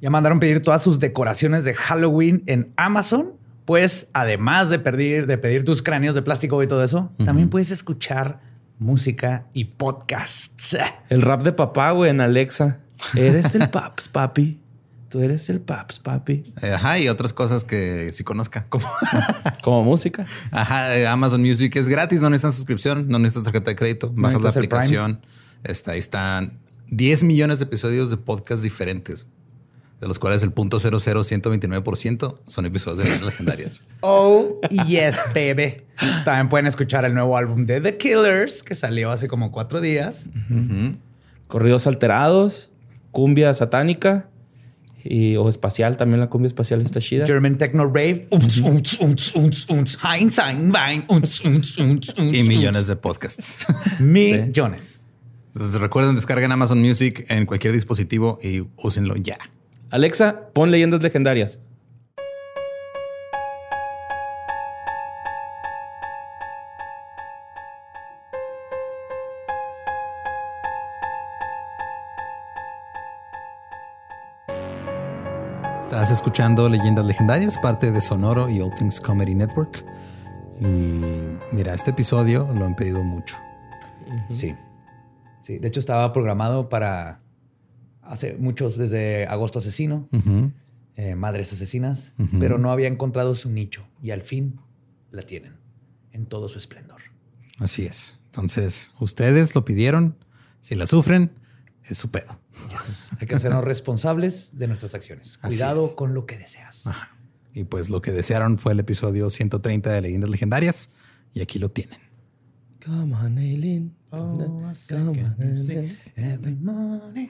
Ya mandaron pedir todas sus decoraciones de Halloween en Amazon. Pues además de pedir, de pedir tus cráneos de plástico y todo eso, también puedes escuchar música y podcasts. El rap de papá, güey, en Alexa. Eres el paps, papi. Tú eres el paps, papi. Ajá, y otras cosas que sí conozca. Como, como música. Ajá, eh, Amazon Music es gratis, no necesitas suscripción, no necesitas tarjeta de crédito. Bajas la aplicación. Está, ahí están 10 millones de episodios de podcast diferentes de los cuales el punto 00129% son episodios de las legendarias. Oh, yes, baby. También pueden escuchar el nuevo álbum de The Killers, que salió hace como cuatro días. Corridos alterados, cumbia satánica y, o espacial. También la cumbia espacial está chida. German Techno Rave. y millones de podcasts. millones. Entonces recuerden, descarguen Amazon Music en cualquier dispositivo y úsenlo ya. Alexa, pon leyendas legendarias. Estás escuchando Leyendas Legendarias, parte de Sonoro y All Things Comedy Network. Y mira, este episodio lo han pedido mucho. Sí. Sí, de hecho estaba programado para hace muchos desde Agosto Asesino, eh, Madres Asesinas, pero no había encontrado su nicho y al fin la tienen en todo su esplendor. Así es. Entonces, ustedes lo pidieron, si la sufren, es su pedo. Hay que hacernos responsables de nuestras acciones. Cuidado con lo que deseas. Y pues lo que desearon fue el episodio 130 de Leyendas Legendarias y aquí lo tienen. Come on, Aileen. Oh, come on, Every morning.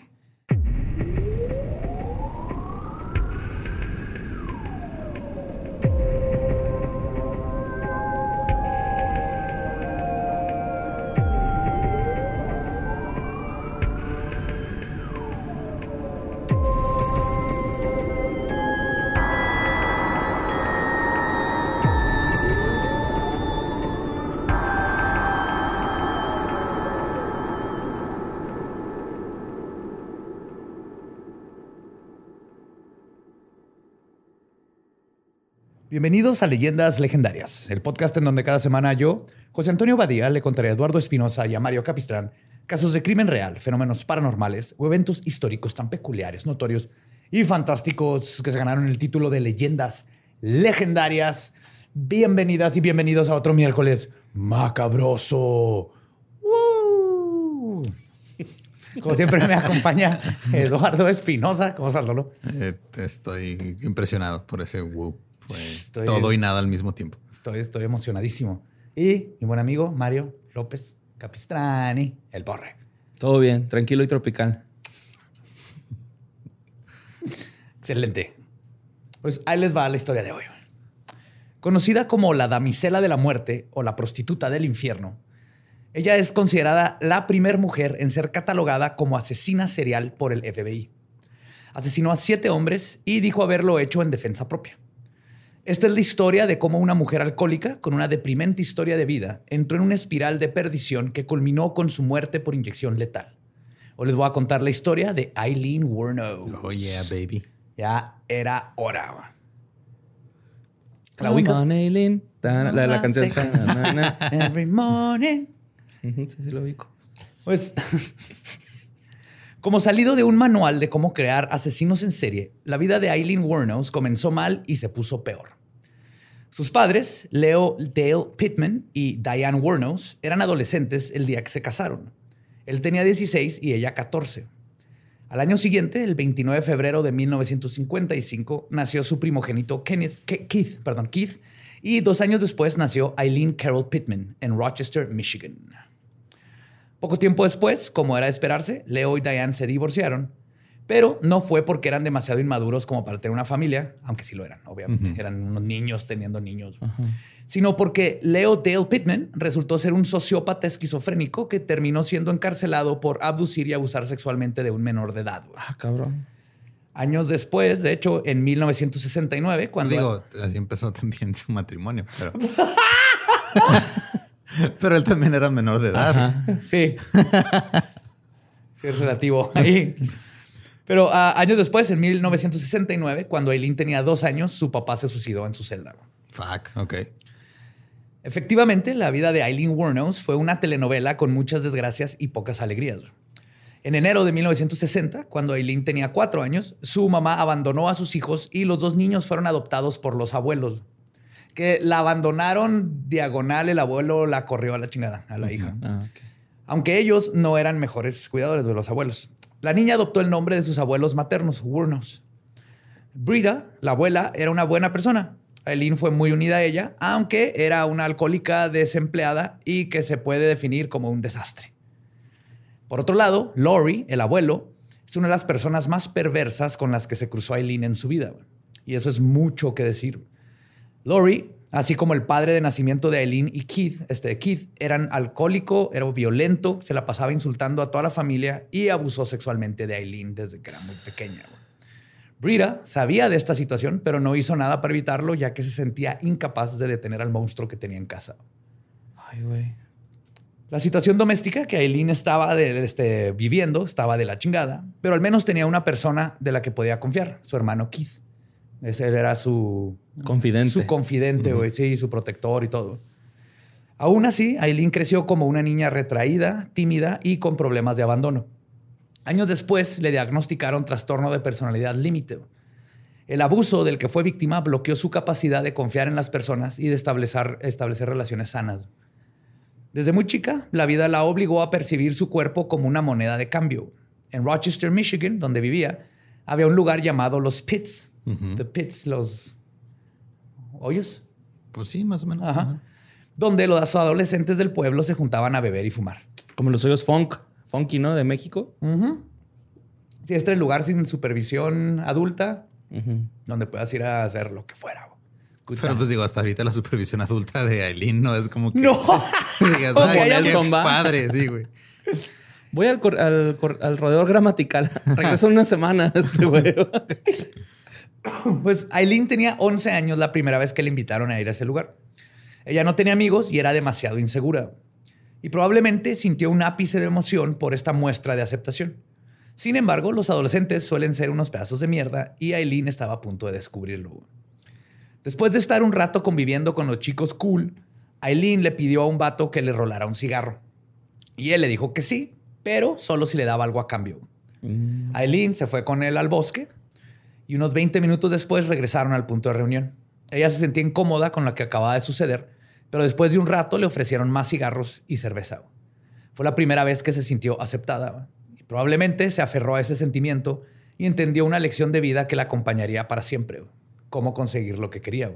Bienvenidos a Leyendas Legendarias, el podcast en donde cada semana yo, José Antonio Badía, le contaré a Eduardo Espinosa y a Mario Capistrán casos de crimen real, fenómenos paranormales o eventos históricos tan peculiares, notorios y fantásticos que se ganaron el título de Leyendas Legendarias. Bienvenidas y bienvenidos a otro miércoles macabroso. Como siempre me acompaña Eduardo Espinosa. ¿Cómo estás, Lolo? Eh, estoy impresionado por ese woo todo y nada al mismo tiempo. Estoy, estoy emocionadísimo. Y mi buen amigo Mario López Capistrani, el borre. Todo bien, tranquilo y tropical. Excelente. Pues ahí les va la historia de hoy. Conocida como la damisela de la muerte o la prostituta del infierno, ella es considerada la primera mujer en ser catalogada como asesina serial por el FBI. Asesinó a siete hombres y dijo haberlo hecho en defensa propia. Esta es la historia de cómo una mujer alcohólica con una deprimente historia de vida entró en una espiral de perdición que culminó con su muerte por inyección letal. Hoy les voy a contar la historia de Eileen Warno. Oh yeah, baby. Ya era hora. ¿La ubicas? Eileen. La, la, canción. Every morning. Sí, sí lo ubico. Pues, como salido de un manual de cómo crear asesinos en serie, la vida de Eileen Wuornos comenzó mal y se puso peor. Sus padres, Leo Dale Pittman y Diane Wuornos, eran adolescentes el día que se casaron. Él tenía 16 y ella 14. Al año siguiente, el 29 de febrero de 1955, nació su primogénito Kenneth, Keith, perdón, Keith, y dos años después nació Eileen Carol Pittman en Rochester, Michigan. Poco tiempo después, como era de esperarse, Leo y Diane se divorciaron pero no fue porque eran demasiado inmaduros como para tener una familia, aunque sí lo eran, obviamente. Eran unos niños teniendo niños. Sino porque Leo Dale Pittman resultó ser un sociópata esquizofrénico que terminó siendo encarcelado por abducir y abusar sexualmente de un menor de edad. Ah, cabrón. Años después, de hecho, en 1969, cuando... Digo, así empezó también su matrimonio, pero... pero él también era menor de edad. Sí. sí, es relativo ahí. Pero ah, años después, en 1969, cuando Aileen tenía dos años, su papá se suicidó en su celda. Fuck, ok. Efectivamente, la vida de Eileen Wuornos fue una telenovela con muchas desgracias y pocas alegrías. En enero de 1960, cuando Aileen tenía cuatro años, su mamá abandonó a sus hijos y los dos niños fueron adoptados por los abuelos. Que la abandonaron diagonal, el abuelo la corrió a la chingada, a la hija. Ah, Aunque ellos no eran mejores cuidadores de los abuelos. La niña adoptó el nombre de sus abuelos maternos, Wurnos. Brita, la abuela, era una buena persona. Aileen fue muy unida a ella, aunque era una alcohólica desempleada y que se puede definir como un desastre. Por otro lado, Laurie, el abuelo, es una de las personas más perversas con las que se cruzó Aileen en su vida. Y eso es mucho que decir. Laurie, así como el padre de nacimiento de Aileen y Keith, este Keith, eran alcohólico, era violento, se la pasaba insultando a toda la familia y abusó sexualmente de Aileen desde que era muy pequeña. Brita sabía de esta situación, pero no hizo nada para evitarlo, ya que se sentía incapaz de detener al monstruo que tenía en casa. Ay, güey. La situación doméstica que Aileen estaba este, viviendo estaba de la chingada, pero al menos tenía una persona de la que podía confiar, su hermano Keith. Ese era su confidente. Su confidente, güey, sí, su protector y todo. Aún así, Aileen creció como una niña retraída, tímida y con problemas de abandono. Años después le diagnosticaron trastorno de personalidad límite. El abuso del que fue víctima bloqueó su capacidad de confiar en las personas y de establecer, establecer relaciones sanas. Desde muy chica, la vida la obligó a percibir su cuerpo como una moneda de cambio. En Rochester, Michigan, donde vivía, había un lugar llamado Los Pits. The Pits, los hoyos. Pues sí, más o menos. Donde los adolescentes del pueblo se juntaban a beber y fumar. Como los hoyos funk funky, ¿no? De México. Sí, este es el lugar sin supervisión adulta, donde puedas ir a hacer lo que fuera. Pero pues digo, hasta ahorita la supervisión adulta de Aileen no es como que... No. digas, qué padre, sí, güey. Voy al, al, al rodeador gramatical. Regreso una semana este güey. pues Aileen tenía 11 años la primera vez que le invitaron a ir a ese lugar. Ella no tenía amigos y era demasiado insegura y probablemente sintió un ápice de emoción por esta muestra de aceptación. Sin embargo, los adolescentes suelen ser unos pedazos de mierda y Aileen estaba a punto de descubrirlo. Después de estar un rato conviviendo con los chicos cool, Aileen le pidió a un vato que le rolara un cigarro. Y él le dijo que sí, pero solo si le daba algo a cambio. Mm. Aileen se fue con él al bosque y unos 20 minutos después regresaron al punto de reunión. Ella se sentía incómoda con lo que acababa de suceder pero después de un rato le ofrecieron más cigarros y cerveza. Fue la primera vez que se sintió aceptada. Y probablemente se aferró a ese sentimiento y entendió una lección de vida que la acompañaría para siempre. Cómo conseguir lo que quería.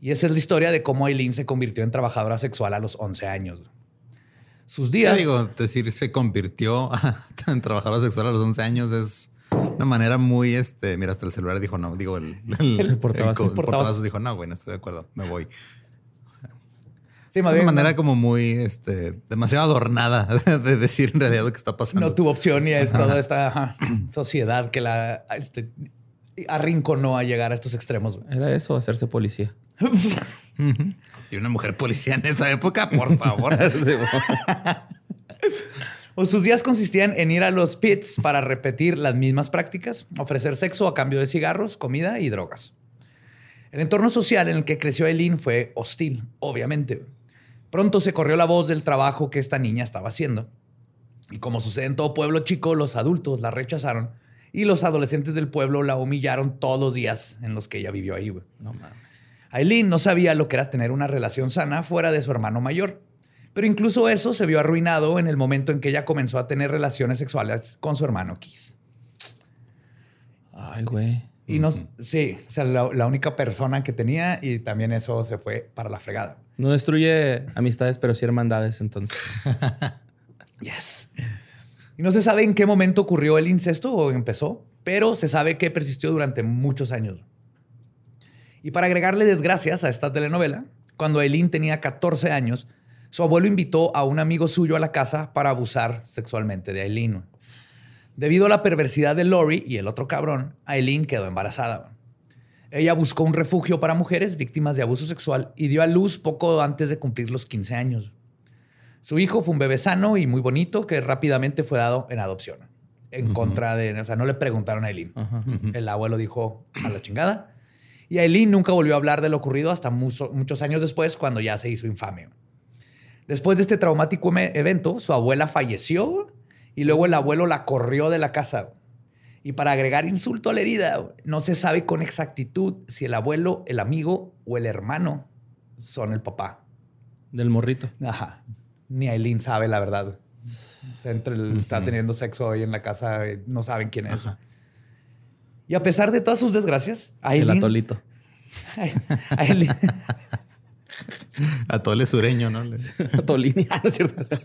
Y esa es la historia de cómo Aileen se convirtió en trabajadora sexual a los 11 años. Sus días... ¿Qué digo? Decir se convirtió en trabajadora sexual a los 11 años es una manera muy, este, mira, hasta el celular dijo no, digo, el, el, portavasos, dijo, no, güey, no estoy de acuerdo, me voy. Sí, es una manera como muy, este, demasiado adornada de decir en realidad lo que está pasando. No tuvo opción y es toda esta sociedad que la este, arrinconó a llegar a estos extremos. Era eso, hacerse policía. y una mujer policía en esa época, por favor. O sus días consistían en ir a los pits para repetir las mismas prácticas, ofrecer sexo a cambio de cigarros, comida y drogas. El entorno social en el que creció Eileen fue hostil, obviamente. Pronto se corrió la voz del trabajo que esta niña estaba haciendo. Y como sucede en todo pueblo chico, los adultos la rechazaron y los adolescentes del pueblo la humillaron todos los días en los que ella vivió ahí. No mames. Aileen no sabía lo que era tener una relación sana fuera de su hermano mayor. Pero incluso eso se vio arruinado en el momento en que ella comenzó a tener relaciones sexuales con su hermano Keith. Ay, güey. Y no, sí, o sea, la, única persona que tenía y también eso se fue para la fregada. No destruye amistades, pero sí hermandades, entonces. yes. Y no se sabe en qué momento ocurrió el incesto o empezó, pero se sabe que persistió durante muchos años. Y para agregarle desgracias a esta telenovela, cuando Eileen tenía 14 años, su abuelo invitó a un amigo suyo a la casa para abusar sexualmente de Eileen. Debido a la perversidad de Lori y el otro cabrón, Eileen quedó embarazada. Ella buscó un refugio para mujeres víctimas de abuso sexual y dio a luz poco antes de cumplir los 15 años. Su hijo fue un bebé sano y muy bonito que rápidamente fue dado en adopción. en contra de, o sea, no le preguntaron a Eileen. El abuelo dijo a la chingada. Y Eileen nunca volvió a hablar de lo ocurrido hasta muchos años después, cuando ya se hizo infame. Después de este traumático evento, su abuela falleció y luego el abuelo la corrió de la casa. Y para agregar insulto a la herida, no se sabe con exactitud si el abuelo, el amigo o el hermano son el papá. Del morrito. Ajá. Ni Aileen sabe la verdad. Entre el, está teniendo sexo hoy en la casa, eh, no saben quién es. Y a pesar de todas sus desgracias, Aileen... El atolito. Aileen... Atole sureño, ¿no? Atolini, ¿no es cierto?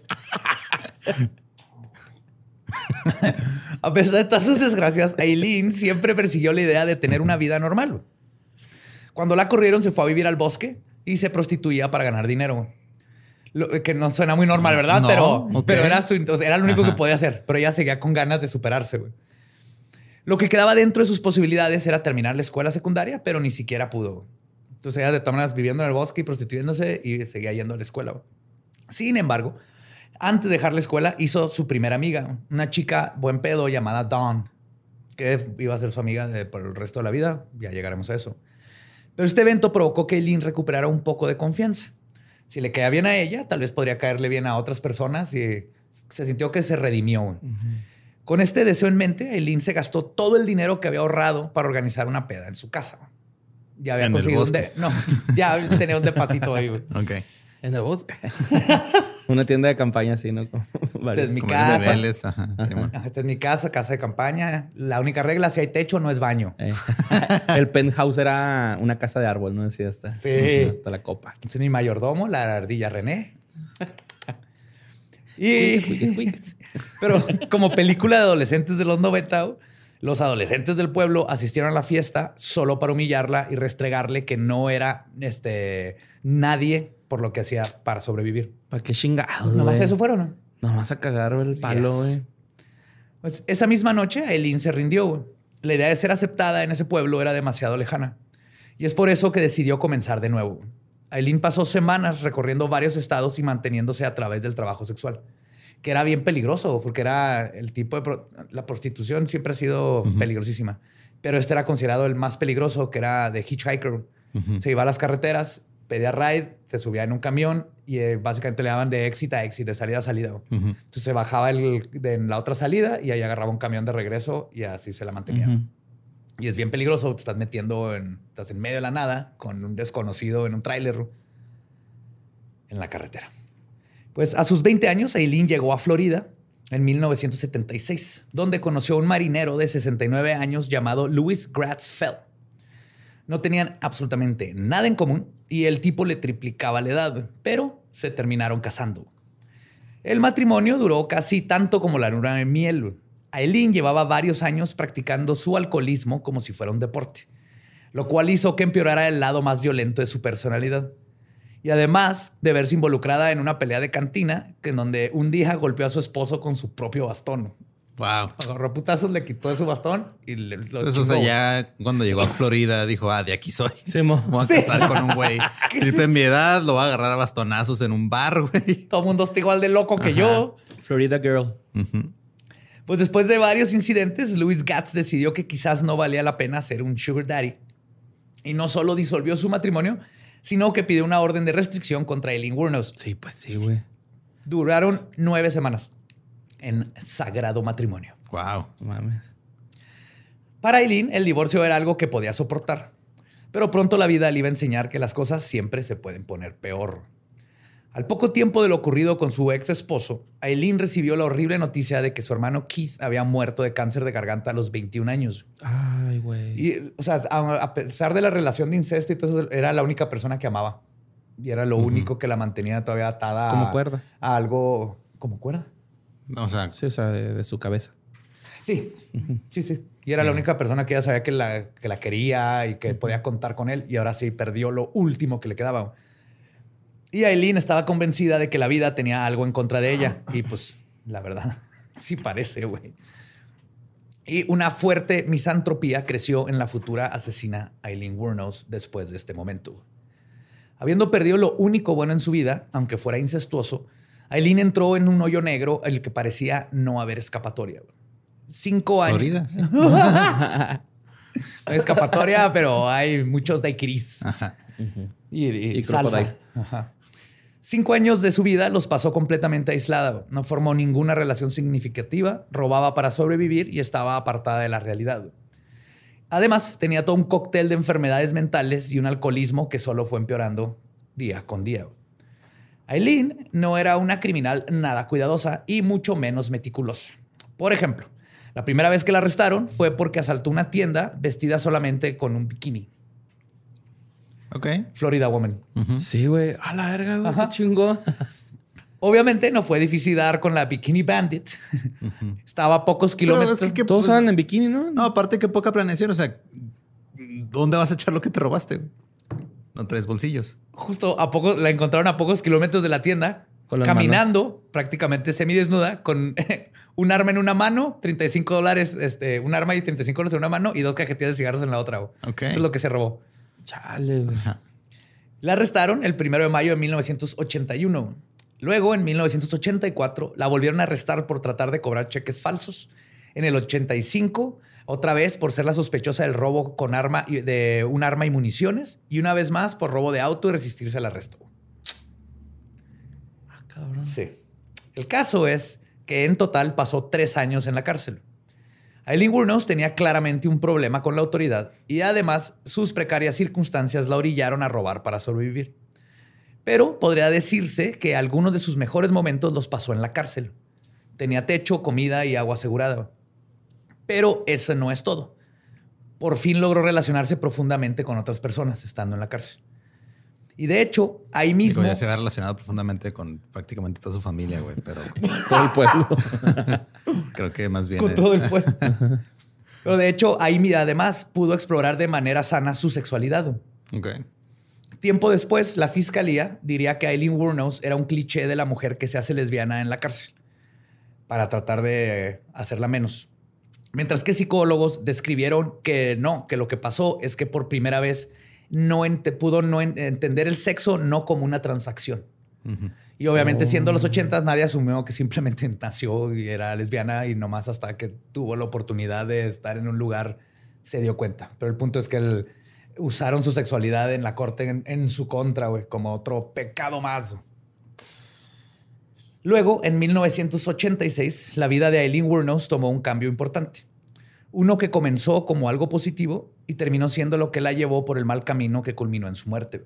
A pesar de todas sus desgracias, Aileen siempre persiguió la idea de tener una vida normal. Cuando la corrieron, se fue a vivir al bosque y se prostituía para ganar dinero. que no suena muy normal, ¿verdad? pero, pero era, era lo único que podía hacer. Pero ella seguía con ganas de superarse. Lo que quedaba dentro de sus posibilidades era terminar la escuela secundaria, pero ni siquiera pudo. Entonces ella de todas maneras viviendo en el bosque y prostituyéndose y seguía yendo a la escuela. Sin embargo, antes de dejar la escuela, hizo su primera amiga, una chica buen pedo llamada Dawn, que iba a ser su amiga por el resto de la vida. Ya llegaremos a eso. Pero este evento provocó que Eileen recuperara un poco de confianza. Si le caía bien a ella, tal vez podría caerle bien a otras personas y se sintió que se redimió. Con este deseo en mente, Eileen se gastó todo el dinero que había ahorrado para organizar una peda en su casa. Ya había conseguido un no, ya tenía un depósito ahí. Ok. En el bosque. Una tienda de campaña así, ¿no? Esta es mi casa. Esta es mi casa, casa de campaña. La única regla, si hay techo, no es baño. Eh. el penthouse era una casa de árbol, ¿no? Decía hasta, sí. hasta la copa. Este es mi mayordomo, la ardilla René. y... Pero como película de adolescentes de los 90, los adolescentes del pueblo asistieron a la fiesta solo para humillarla y restregarle que no era este, nadie por lo que hacía para sobrevivir. ¿Para qué chingados? Nomás eso fueron, ¿no? Nomás a cagar el palo, güey. Pues esa misma noche, Aileen se rindió. La idea de ser aceptada en ese pueblo era demasiado lejana. Y es por eso que decidió comenzar de nuevo. Aileen pasó semanas recorriendo varios estados y manteniéndose a través del trabajo sexual que era bien peligroso, porque era el tipo de... la prostitución siempre ha sido peligrosísima, pero este era considerado el más peligroso, que era de hitchhiker. Se iba a las carreteras, pedía ride, se subía en un camión y eh, básicamente le daban de éxito a éxito, de salida a salida. Entonces se bajaba el, en la otra salida y ahí agarraba un camión de regreso y así se la mantenía. Y es bien peligroso, te estás metiendo en, estás en medio de la nada con un desconocido en un tráiler en la carretera. Pues a sus 20 años, Eileen llegó a Florida en 1976, donde conoció a un marinero de 69 años llamado Louis Gratz Fell. No tenían absolutamente nada en común y el tipo le triplicaba la edad, pero se terminaron casando. El matrimonio duró casi tanto como la luna de miel. Eileen llevaba varios años practicando su alcoholismo como si fuera un deporte, lo cual hizo que empeorara el lado más violento de su personalidad. Y además de verse involucrada en una pelea de cantina, que en donde un día golpeó a su esposo con su propio bastón. Wow. Agarró putazos, le quitó de su bastón y le lo Entonces, o sea, ya cuando llegó a Florida dijo, ah, de aquí soy. Sí, Voy a casar con un güey. en mi edad, lo va a agarrar a bastonazos en un bar, güey. Todo el mundo está igual de loco que yo. Florida Girl. Pues después de varios incidentes, Louis Gatz decidió que quizás no valía la pena ser un sugar daddy. Y no solo disolvió su matrimonio, sino que pidió una orden de restricción contra Eileen Wuornos. Sí, pues sí, güey. Duraron nueve semanas en sagrado matrimonio. Wow. Mames. Para Eileen, el divorcio era algo que podía soportar, pero pronto la vida le iba a enseñar que las cosas siempre se pueden poner peor. Al poco tiempo de lo ocurrido con su ex esposo, Aileen recibió la horrible noticia de que su hermano Keith había muerto de cáncer de garganta a los 21 años. Ay, güey. Y, o sea, a, pesar de la relación de incesto y todo eso, era la única persona que amaba. Y era lo único que la mantenía todavía atada como cuerda. a algo como cuerda. o sea, sí, o sea, de, su cabeza. Sí, sí, sí. Y era la única persona que ella sabía que la, que la quería y que podía contar con él. Y ahora sí perdió lo último que le quedaba. Y Aileen estaba convencida de que la vida tenía algo en contra de ella. Y pues, la verdad, sí parece, güey. Y una fuerte misantropía creció en la futura asesina Aileen Wuornos después de este momento. Habiendo perdido lo único bueno en su vida, aunque fuera incestuoso, Aileen entró en un hoyo negro en el que parecía no haber escapatoria. cinco años. Florida. escapatoria, pero hay muchos daiquiris. Ajá. Y, y, salsa. Ajá. Cinco años de su vida los pasó completamente aislada. No formó ninguna relación significativa, robaba para sobrevivir y estaba apartada de la realidad. Además, tenía todo un cóctel de enfermedades mentales y un alcoholismo que solo fue empeorando día con día. Aileen no era una criminal nada cuidadosa y mucho menos meticulosa. Por ejemplo, la primera vez que la arrestaron fue porque asaltó una tienda vestida solamente con un bikini. Ok. Florida Woman. Sí, güey. A la verga, güey. Qué chingo. Obviamente no fue difícil dar con la Bikini Bandit. Estaba a pocos kilómetros. que, Todos pues, en bikini, ¿no? No, aparte que poca planeación. O sea, ¿dónde vas a echar lo que te robaste? No traes bolsillos. Justo a poco la encontraron a pocos kilómetros de la tienda, caminando prácticamente semidesnuda con un arma en una mano, 35 dólares, este, un arma y 35 dólares en una mano y dos cajetillas de cigarros en la otra. Eso es lo que se robó. Chale, güey. La arrestaron el primero de mayo de 1981. Luego, en 1984, la volvieron a arrestar por tratar de cobrar cheques falsos. En el 85, otra vez por ser la sospechosa del robo con arma de un arma y municiones. Y una vez más por robo de auto y resistirse al arresto. Ah, cabrón. Sí. El caso es que en total pasó tres años en la cárcel. Aileen Wuornos tenía claramente un problema con la autoridad y además sus precarias circunstancias la orillaron a robar para sobrevivir. Pero podría decirse que algunos de sus mejores momentos los pasó en la cárcel. Tenía techo, comida y agua asegurada. Pero eso no es todo. Por fin logró relacionarse profundamente con otras personas estando en la cárcel. Y de hecho, ahí mismo. ya se había relacionado profundamente con prácticamente toda su familia, güey, pero. todo el pueblo. Creo que más bien. Con todo el pueblo. pero de hecho, ahí además pudo explorar de manera sana su sexualidad. Ok. Tiempo después, la fiscalía diría que Eileen Wuornos era un cliché de la mujer que se hace lesbiana en la cárcel para tratar de hacerla menos. Mientras que psicólogos describieron que no, que lo que pasó es que por primera vez no pudo no entender el sexo no como una transacción. Y obviamente siendo los oh. ochentas nadie asumió que simplemente nació y era lesbiana y nomás hasta que tuvo la oportunidad de estar en un lugar se dio cuenta. Pero el punto es que usaron su sexualidad en la corte en, su contra, güey, como otro pecado más. Luego, en 1986, la vida de Eileen Wuornos tomó un cambio importante. Uno que comenzó como algo positivo y terminó siendo lo que la llevó por el mal camino que culminó en su muerte.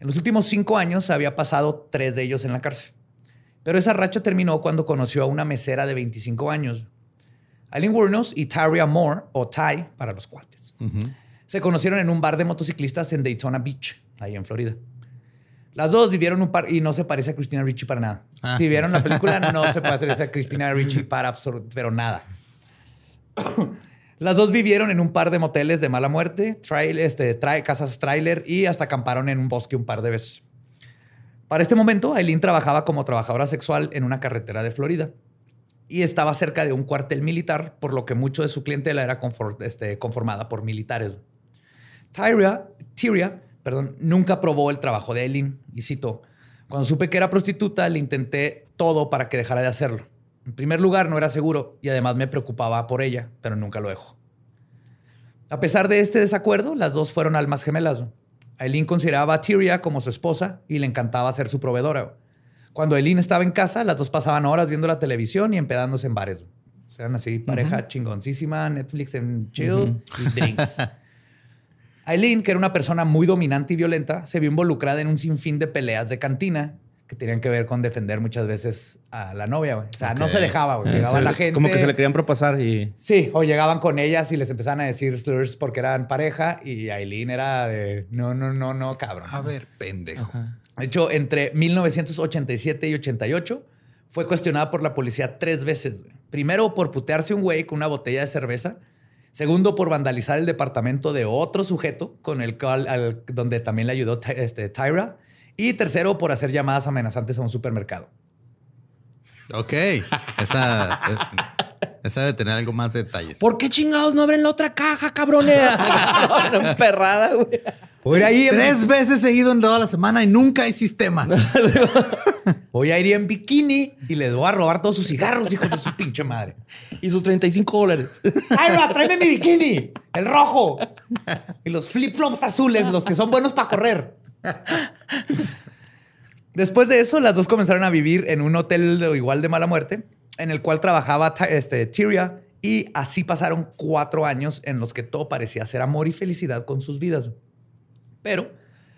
En los últimos cinco años había pasado tres de ellos en la cárcel. Pero esa racha terminó cuando conoció a una mesera de 25 años. Eileen Wuornos y Taria Moore, o Ty para los cuates, se conocieron en un bar de motociclistas en Daytona Beach, ahí en Florida. Las dos vivieron un par y no se parece a Christina Ricci para nada. Ah. Si vieron la película, no se parece a Christina Ricci para absoluto, pero nada. Las dos vivieron en un par de moteles de mala muerte, este, casas trailer y hasta acamparon en un bosque un par de veces. Para este momento, Aileen trabajaba como trabajadora sexual en una carretera de Florida y estaba cerca de un cuartel militar, por lo que mucho de su clientela era este, conformada por militares. Tyria, Tyria perdón, nunca probó el trabajo de Aileen y citó, cuando supe que era prostituta, le intenté todo para que dejara de hacerlo. En primer lugar, no era seguro y además me preocupaba por ella, pero nunca lo dejó. A pesar de este desacuerdo, las dos fueron almas gemelas. Aileen consideraba a Tyria como su esposa y le encantaba ser su proveedora. Cuando Aileen estaba en casa, las dos pasaban horas viendo la televisión y empedándose en bares. eran así, pareja chingoncísima, Netflix en chill y drinks. Aileen, que era una persona muy dominante y violenta, se vio involucrada en un sinfín de peleas de cantina que tenían que ver con defender muchas veces a la novia, güey. O sea, no se dejaba, güey. Llegaba la gente. Como que se le querían propasar y. Sí, o llegaban con ellas y les empezaban a decir slurs porque eran pareja y Aileen era de no, no, no, no, cabrón. A ver, pendejo. De hecho, entre 1987 y 88 fue cuestionada por la policía tres veces. Güey. Primero por putearse un güey con una botella de cerveza. Segundo, por vandalizar el departamento de otro sujeto con el cual, donde también le ayudó este, Tyra. Y tercero, por hacer llamadas amenazantes a un supermercado. Ok. Esa, esa debe tener algo más de detalles. ¿Por qué chingados no abren la otra caja, cabrones? Perrada, güey. Voy a ir tres veces seguido en toda la semana y nunca hay sistema. Voy a ir en bikini y le voy a robar todos sus cigarros, hijos de su pinche madre. Y sus 35 dólares. ¡Ay, no! ¡Tráeme mi bikini! ¡El rojo! Y los flip-flops azules, los que son buenos para correr. Después de eso, las dos comenzaron a vivir en un hotel igual de mala muerte, en el cual trabajaba este, Tyria, y así pasaron cuatro años en los que todo parecía ser amor y felicidad con sus vidas. Pero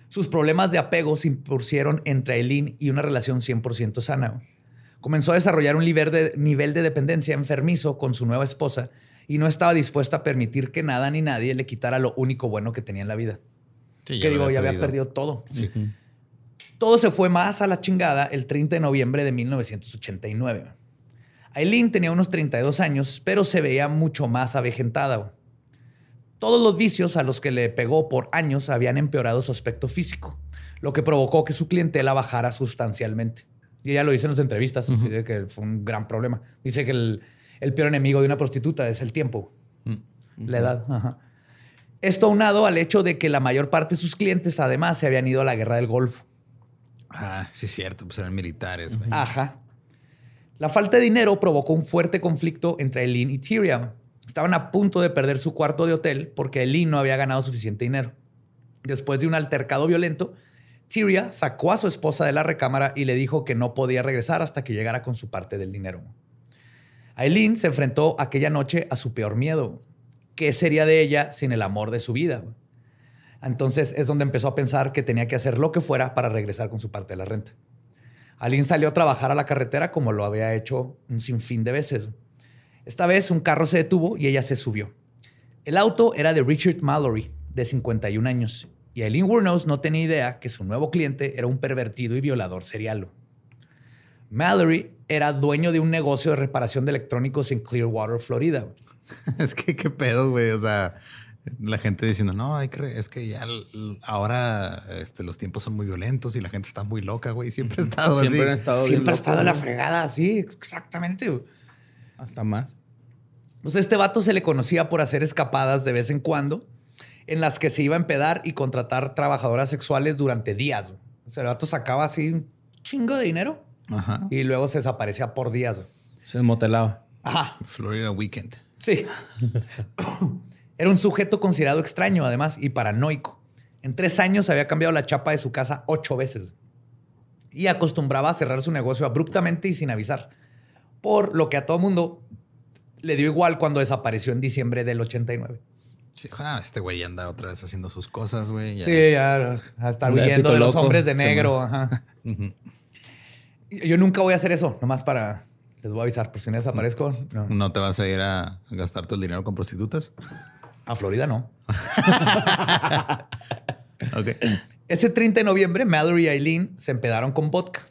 sus problemas de apego se impusieron entre Eileen y una relación 100% sana. Comenzó a desarrollar un nivel nivel de dependencia enfermizo con su nueva esposa y no estaba dispuesta a permitir que nada ni nadie le quitara lo único bueno que tenía en la vida. Que digo, ya había perdido todo. Todo se fue más a la chingada el 30 de noviembre de 1989. Aileen tenía unos 32 años, pero se veía mucho más avejentada. Todos los vicios a los que le pegó por años habían empeorado su aspecto físico, lo que provocó que su clientela bajara sustancialmente. Y ella lo dice en las entrevistas, que fue un gran problema. Dice que el, peor enemigo de una prostituta es el tiempo, mm. la edad. Esto aunado al hecho de que la mayor parte de sus clientes además se habían ido a la guerra del Golfo. Ah, sí es cierto, pues eran militares. Ajá. La falta de dinero provocó un fuerte conflicto entre Eileen y Tyrion, Estaban a punto de perder su cuarto de hotel porque Lee no había ganado suficiente dinero. Después de un altercado violento, Tyria sacó a su esposa de la recámara y le dijo que no podía regresar hasta que llegara con su parte del dinero. Aileen se enfrentó aquella noche a su peor miedo. ¿Qué sería de ella sin el amor de su vida? Entonces es donde empezó a pensar que tenía que hacer lo que fuera para regresar con su parte de la renta. Aileen salió a trabajar a la carretera como lo había hecho un sinfín de veces. Esta vez un carro se detuvo y ella se subió. El auto era de Richard Mallory, de 51 años, y Eileen Wuornos no tenía idea que su nuevo cliente era un pervertido y violador serial. Mallory era dueño de un negocio de reparación de electrónicos en Clearwater, Florida. es que qué pedo, güey. O sea, la gente diciendo, no, hay que, es que ya ahora este, los tiempos son muy violentos y la gente está muy loca, güey. Siempre ha estado Siempre así. Ha estado Siempre ha estado en la fregada, sí, exactamente. Hasta más. Pues este vato se le conocía por hacer escapadas de vez en cuando, en las que se iba a empedar y contratar trabajadoras sexuales durante días. O sea, el vato sacaba así un chingo de dinero y luego se desaparecía por días. Se desmotelaba. Ajá. Florida Weekend. Sí. Era un sujeto considerado extraño, además, y paranoico. En tres años había cambiado la chapa de su casa ocho veces. Y acostumbraba a cerrar su negocio abruptamente y sin avisar por lo que a todo mundo le dio igual cuando desapareció en diciembre del 89. Sí, ah, este güey anda otra vez haciendo sus cosas, güey. Sí, ya a estar huyendo de los hombres de negro. Ajá. Yo nunca voy a hacer eso, nomás para. Les voy a avisar, por si me desaparezco. No. ¿No te vas a ir a gastar todo el dinero con prostitutas? A Florida no. ok. Ese 30 de noviembre, Mallory y Eileen se empedaron con vodka.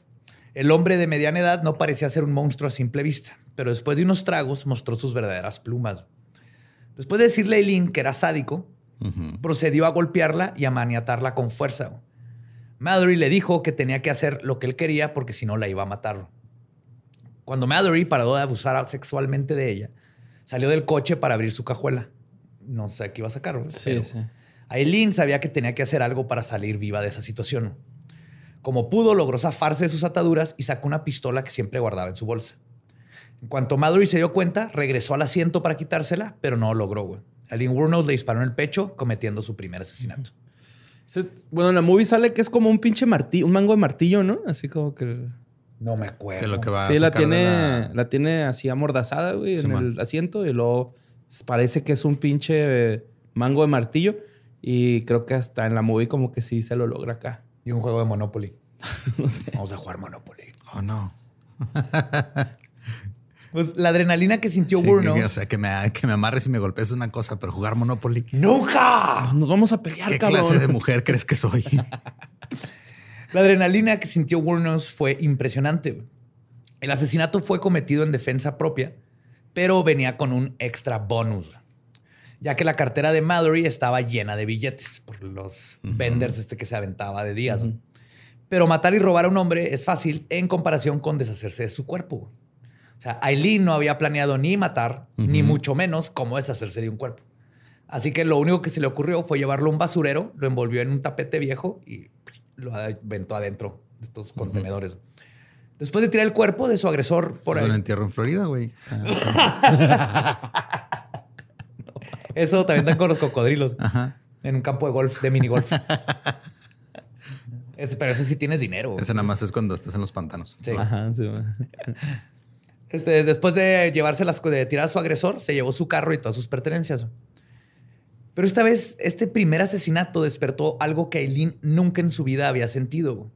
El hombre de mediana edad no parecía ser un monstruo a simple vista, pero después de unos tragos mostró sus verdaderas plumas. Después de decirle a Eileen que era sádico, procedió a golpearla y a maniatarla con fuerza. Mallory le dijo que tenía que hacer lo que él quería porque si no la iba a matar. Cuando Mallory paró de abusar sexualmente de ella, salió del coche para abrir su cajuela. No sé qué iba a sacar. Sí, sí. Aileen sabía que tenía que hacer algo para salir viva de esa situación. Como pudo, logró zafarse de sus ataduras y sacó una pistola que siempre guardaba en su bolsa. En cuanto Mallory se dio cuenta, regresó al asiento para quitársela, pero no lo logró, güey. Alien Wurnos le disparó en el pecho, cometiendo su primer asesinato. Bueno, en la movie sale que es como un pinche martillo, un mango de martillo, ¿no? Así como que. No me acuerdo. lo que va sí, la tiene, la... tiene así amordazada, güey, en el asiento y luego parece que es un pinche mango de martillo y creo que hasta en la movie como que sí se lo logra acá. Y un juego de Monopoly. Vamos a jugar Monopoly. Oh, no. pues la adrenalina que sintió Burno. o sea, que me, que me amarres y me golpees es una cosa, pero jugar Monopoly. ¡Nunca! Nos vamos a pelear, ¿Qué clase de mujer crees que soy? la adrenalina que sintió Burnos fue impresionante. El asesinato fue cometido en defensa propia, pero venía con un extra bonus ya que la cartera de Mallory estaba llena de billetes por los venders este que se aventaba de días. Pero matar y robar a un hombre es fácil en comparación con deshacerse de su cuerpo. O sea, Aileen no había planeado ni matar, ni mucho menos cómo deshacerse de un cuerpo. Así que lo único que se le ocurrió fue llevarlo a un basurero, lo envolvió en un tapete viejo y lo aventó adentro de estos contenedores. Después de tirar el cuerpo de su agresor por ahí. un entierro en Florida, güey. Eso también está con los cocodrilos. En un campo de golf, de mini golf. pero ese sí tienes dinero. Ese nada más es cuando estás en los pantanos. Sí. Ajá, sí. Este, después de llevarse las de tirar a su agresor, se llevó su carro y todas sus pertenencias. Pero esta vez, este primer asesinato despertó algo que Aileen nunca en su vida había sentido: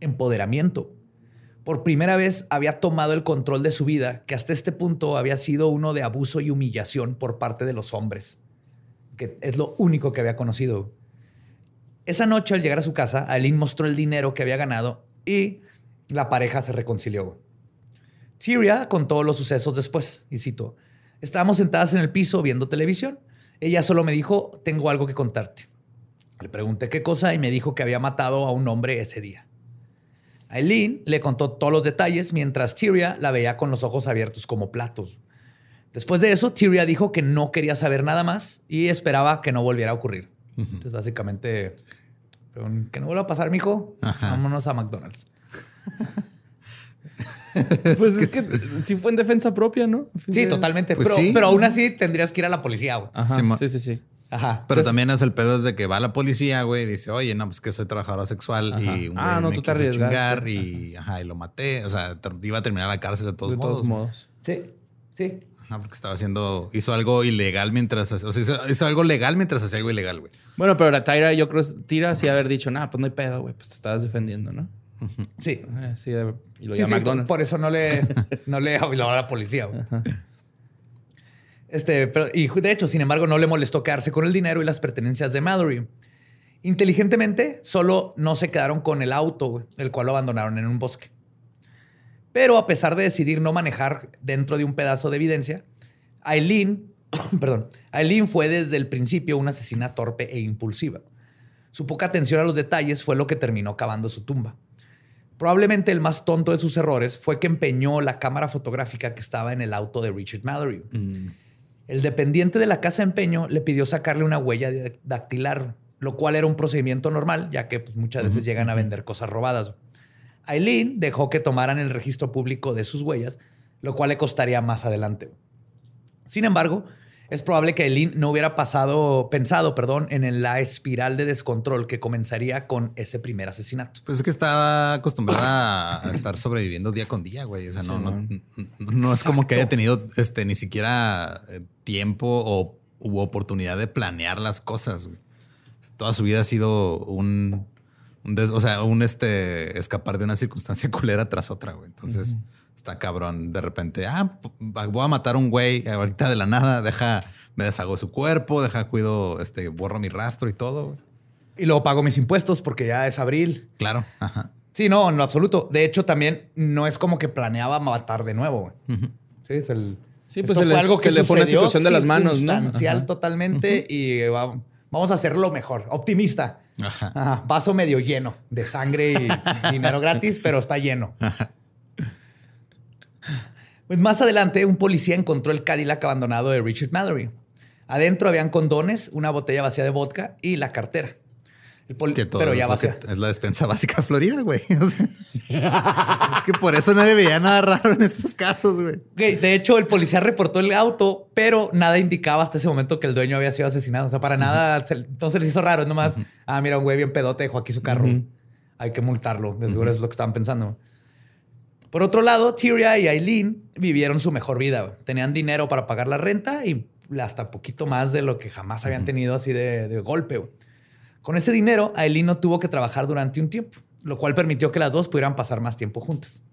empoderamiento por primera vez había tomado el control de su vida, que hasta este punto había sido uno de abuso y humillación por parte de los hombres, que es lo único que había conocido. Esa noche, al llegar a su casa, Aileen mostró el dinero que había ganado y la pareja se reconcilió. Tyria contó los sucesos después, y cito, estábamos sentadas en el piso viendo televisión. Ella solo me dijo, tengo algo que contarte. Le pregunté qué cosa y me dijo que había matado a un hombre ese día. Eileen le contó todos los detalles mientras Tyria la veía con los ojos abiertos como platos. Después de eso, Tyria dijo que no quería saber nada más y esperaba que no volviera a ocurrir. Entonces, básicamente, que no vuelva a pasar, mijo. Vámonos a McDonald's. pues es que sí fue en defensa propia, ¿no? Sí, totalmente. Pues pero, pero, aún así tendrías que ir a la policía. sí, sí, sí. Ajá. Pero también es el pedo de que va la policía, güey, y dice, oye, no, pues que soy trabajadora sexual y un ah, no, tú te chingar y, ajá, y lo maté. O sea, iba a terminar la cárcel de todos modos. De todos modos. Sí, sí. Ajá, porque estaba haciendo, hizo algo ilegal mientras, o sea, hizo, algo legal mientras hacía algo ilegal, güey. Bueno, pero la Tyra, yo creo, Tira sí haber dicho, nada, pues no hay pedo, güey, pues te estabas defendiendo, ¿no? Sí. sí, y lo sí, sí McDonald's. Por, eso no le, no le a la policía. Este, pero, y de hecho, sin embargo, no le molestó quedarse con el dinero y las pertenencias de Mallory. Inteligentemente, solo no se quedaron con el auto, el cual lo abandonaron en un bosque. Pero a pesar de decidir no manejar dentro de un pedazo de evidencia, Aileen, perdón, Aileen fue desde el principio una asesina torpe e impulsiva. Su poca atención a los detalles fue lo que terminó cavando su tumba. Probablemente el más tonto de sus errores fue que empeñó la cámara fotográfica que estaba en el auto de Richard Mallory. Mm. El dependiente de la casa de empeño le pidió sacarle una huella dactilar, lo cual era un procedimiento normal, ya que pues, muchas veces llegan a vender cosas robadas. Aileen dejó que tomaran el registro público de sus huellas, lo cual le costaría más adelante. Sin embargo, es probable que Eileen no hubiera pasado, pensado, perdón, en la espiral de descontrol que comenzaría con ese primer asesinato. Pues es que estaba acostumbrada a estar sobreviviendo día con día, güey. O sea, no, no, no, es como que haya tenido este, ni siquiera eh, tiempo o hubo oportunidad de planear las cosas. Güey. Toda su vida ha sido un, o sea, un este escapar de una circunstancia culera tras otra, güey. Entonces está cabrón. De repente, ah, voy a matar a un güey ahorita de la nada, deja, me deshago de su cuerpo, deja, cuido, este, borro mi rastro y todo. Y luego pago mis impuestos porque ya es abril. Claro. Ajá. Sí, no, en lo absoluto. De hecho, también no es como que planeaba matar de nuevo. Sí, es el. Sí, pues fue algo que le pone situación de las manos, ¿no? totalmente y vamos a hacerlo mejor. Optimista. Ajá. Vaso medio lleno de sangre y dinero gratis, pero está lleno. Ajá. Pues más adelante, un policía encontró el Cadillac abandonado de Richard Mallory. Adentro habían condones, una botella vacía de vodka y la cartera. pero ya vacía. Es la despensa básica de Florida, güey. es que por eso nadie veía nada raro en estos casos, güey. De hecho, el policía reportó el auto, pero nada indicaba hasta ese momento que el dueño había sido asesinado. O sea, para nada, entonces les hizo raro. Es nomás, ah, mira, un güey bien pedote dejó aquí su carro. Hay que multarlo. De seguro es lo que estaban pensando. Por otro lado, Tyria y Eileen vivieron su mejor vida. Tenían dinero para pagar la renta y hasta poquito más de lo que jamás habían tenido así de, golpe. Con ese dinero, Eileen no tuvo que trabajar durante un tiempo, lo cual permitió que las dos pudieran pasar más tiempo juntas.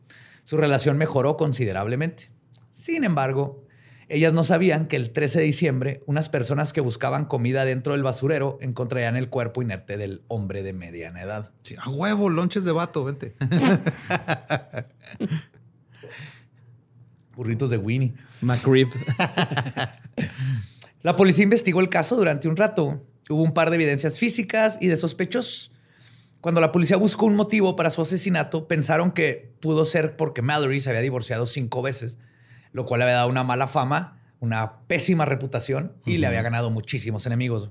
Su relación mejoró considerablemente. Sin embargo, ellas no sabían que el 13 de diciembre unas personas que buscaban comida dentro del basurero encontrarían el cuerpo inerte del hombre de mediana edad. Sí, a huevo, lonches de vato, vente. Burritos de Winnie. McRibs. La policía investigó el caso durante un rato. Hubo un par de evidencias físicas y de sospechosos. Cuando la policía buscó un motivo para su asesinato, pensaron que pudo ser porque Mallory se había divorciado cinco veces lo cual le había dado una mala fama una pésima reputación y le había ganado muchísimos enemigos.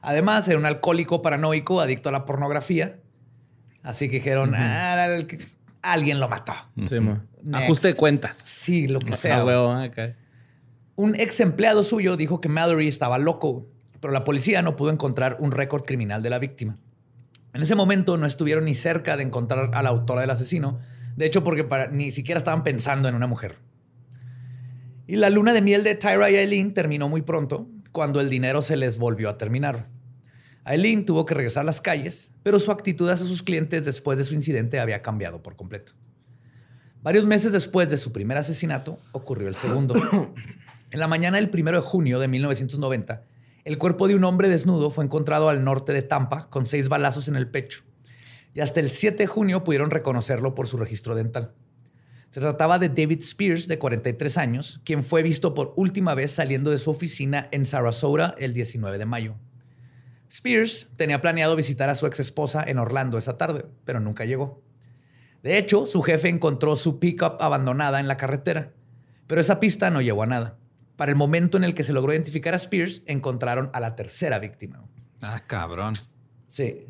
Además, era un alcohólico paranoico, adicto a la pornografía. Así que dijeron, ah, alguien lo mató. Ajuste de cuentas. Sí, lo que sea. Ah, un ex empleado suyo dijo que Mallory estaba loco, pero la policía no pudo encontrar un récord criminal de la víctima. En ese momento no estuvieron ni cerca de encontrar a la autora del asesino, de hecho porque ni siquiera estaban pensando en una mujer. Y la luna de miel de Tyra y Eileen terminó muy pronto, cuando el dinero se les volvió a terminar. Eileen tuvo que regresar a las calles, pero su actitud hacia sus clientes después de su incidente había cambiado por completo. Varios meses después de su primer asesinato, ocurrió el segundo. En la mañana del 1 de junio de 1990, el cuerpo de un hombre desnudo fue encontrado al norte de Tampa con seis balazos en el pecho. Y hasta el 7 de junio pudieron reconocerlo por su registro dental. Se trataba de David Spears, de 43 años, quien fue visto por última vez saliendo de su oficina en Sarasota el 19 de mayo. Spears tenía planeado visitar a su ex esposa en Orlando esa tarde, pero nunca llegó. De hecho, su jefe encontró su pickup abandonada en la carretera, pero esa pista no llevó a nada. Para el momento en el que se logró identificar a Spears, encontraron a la tercera víctima. Ah, cabrón. Sí.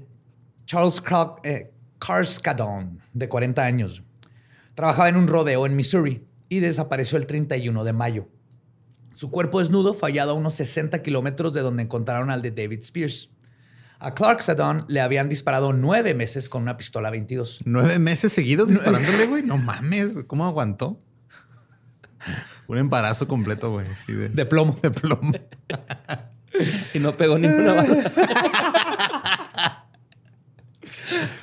Charles eh, Carscadon, de 40 años. Trabajaba en un rodeo en Missouri y desapareció el 31 de mayo. Su cuerpo desnudo fue hallado a unos 60 kilómetros de donde encontraron al de David Spears. A Clark Sadon le habían disparado nueve meses con una pistola 22. ¿Nueve meses seguidos disparándole, güey? No mames, ¿cómo aguantó? Un embarazo completo, güey. De... de... plomo. De plomo. y no pegó ninguna bala.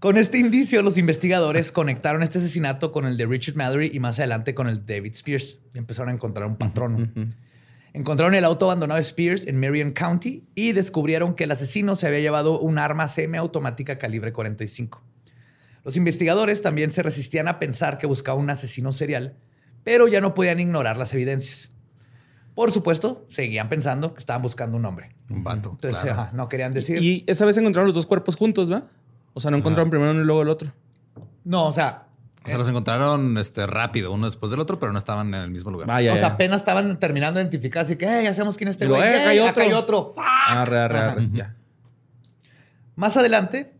Con este indicio, los investigadores conectaron este asesinato con el de Richard Mallory y más adelante con el de David Spears. Y empezaron a encontrar un patrón. Encontraron el auto abandonado de Spears en Marion County y descubrieron que el asesino se había llevado un arma semiautomática calibre 45. Los investigadores también se resistían a pensar que buscaba un asesino serial, pero ya no podían ignorar las evidencias. Por supuesto, seguían pensando que estaban buscando un hombre. Un vato. Entonces, no querían decir. Y esa vez encontraron los dos cuerpos juntos, ¿va? O sea, no encontraron primero uno y luego el otro. No, o sea. O sea, los encontraron este, rápido, uno después del otro, pero no estaban en el mismo lugar. o sea, apenas estaban terminando de identificar, así que, hey, ya sabemos quién es este güey. Eh, hay otro. hay otro. Ya. Más adelante,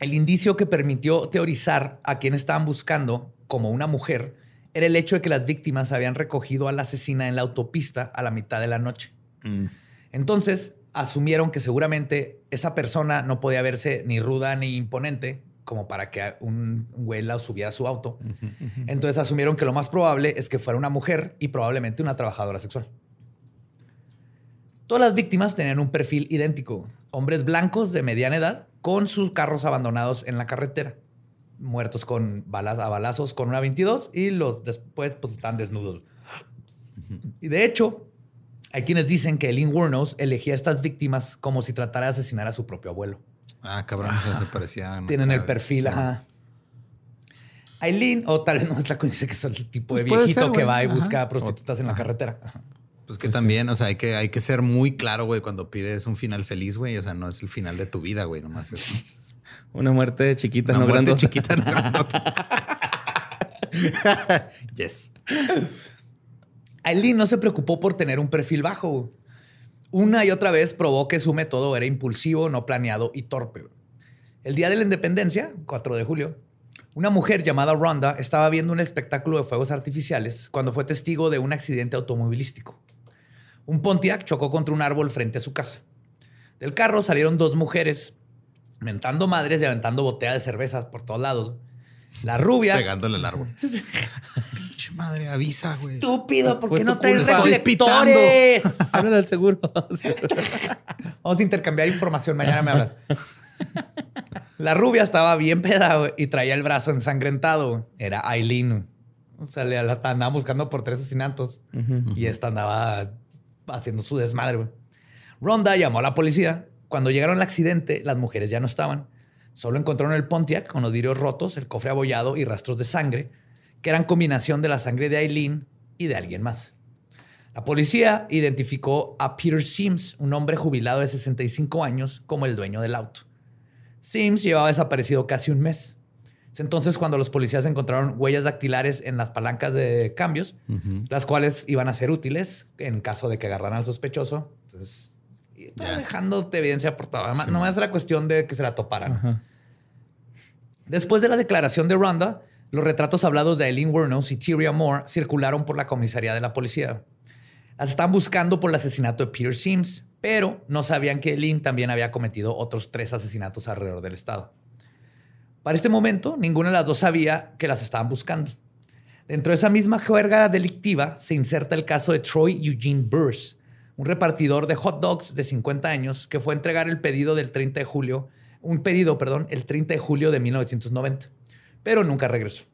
el indicio que permitió teorizar a quién estaban buscando como una mujer era el hecho de que las víctimas habían recogido a la asesina en la autopista a la mitad de la noche. Mm. Entonces, asumieron que seguramente esa persona no podía verse ni ruda ni imponente como para que un güey la subiera a su auto. Entonces asumieron que lo más probable es que fuera una mujer y probablemente una trabajadora sexual. Todas las víctimas tenían un perfil idéntico. Hombres blancos de mediana edad con sus carros abandonados en la carretera. Muertos con balas, a balazos con una 22 y los después pues están desnudos. Y de hecho, hay quienes dicen que Eileen Wuornos elegía a estas víctimas como si tratara de asesinar a su propio abuelo. Ah, cabrón, se parecían. Tienen el perfil, ajá. Aileen, o tal vez no es la coincidencia que son el tipo de pues viejito que va y busca prostitutas en la carretera. Pues que pues también, o sea, hay que, hay que ser muy claro, güey, cuando pides un final feliz, güey. O sea, no es el final de tu vida, güey, nomás es. Una muerte chiquita, Una no muerte chiquita, no yes. Aileen no se preocupó por tener un perfil bajo. Una y otra vez probó que su método era impulsivo, no planeado y torpe. El día de la independencia, 4 de julio, una mujer llamada Rhonda estaba viendo un espectáculo de fuegos artificiales cuando fue testigo de un accidente automovilístico. Un Pontiac chocó contra un árbol frente a su casa. Del carro salieron dos mujeres, mentando madres y aventando botella de cervezas por todos lados. La rubia. Pegándole el árbol. Pinche madre, avisa, güey. Estúpido, ¿por qué no traes reflectores? Háblale al seguro. Vamos a intercambiar información. Mañana me hablas. La rubia estaba bien peda y traía el brazo ensangrentado. Era Aileen. O sea, la andaba buscando por tres asesinatos y esta andaba haciendo su desmadre. Ronda llamó a la policía. Cuando llegaron al accidente, las mujeres ya no estaban. Solo encontraron el Pontiac con los vidrios rotos, el cofre abollado y rastros de sangre, que eran combinación de la sangre de Eileen y de alguien más. La policía identificó a Peter Sims, un hombre jubilado de 65 años, como el dueño del auto. Sims llevaba desaparecido casi un mes. entonces cuando los policías encontraron huellas dactilares en las palancas de cambios, las cuales iban a ser útiles en caso de que agarraran al sospechoso. Entonces, está dejándote evidencia por todo. no más era cuestión de que se la toparan. Después de la declaración de Ronda, los retratos hablados de Eileen Wuornos y Tyria Moore circularon por la comisaría de la policía. Las estaban buscando por el asesinato de Peter Sims, pero no sabían que Eileen también había cometido otros tres asesinatos alrededor del estado. Para este momento, ninguna de las dos sabía que las estaban buscando. Dentro de esa misma juerga delictiva se inserta el caso de Troy Eugene Burrs, un repartidor de hot dogs de 50 años que fue a entregar el pedido del 30 de julio, un pedido, perdón, el 30 de julio de 1990, pero nunca regresó.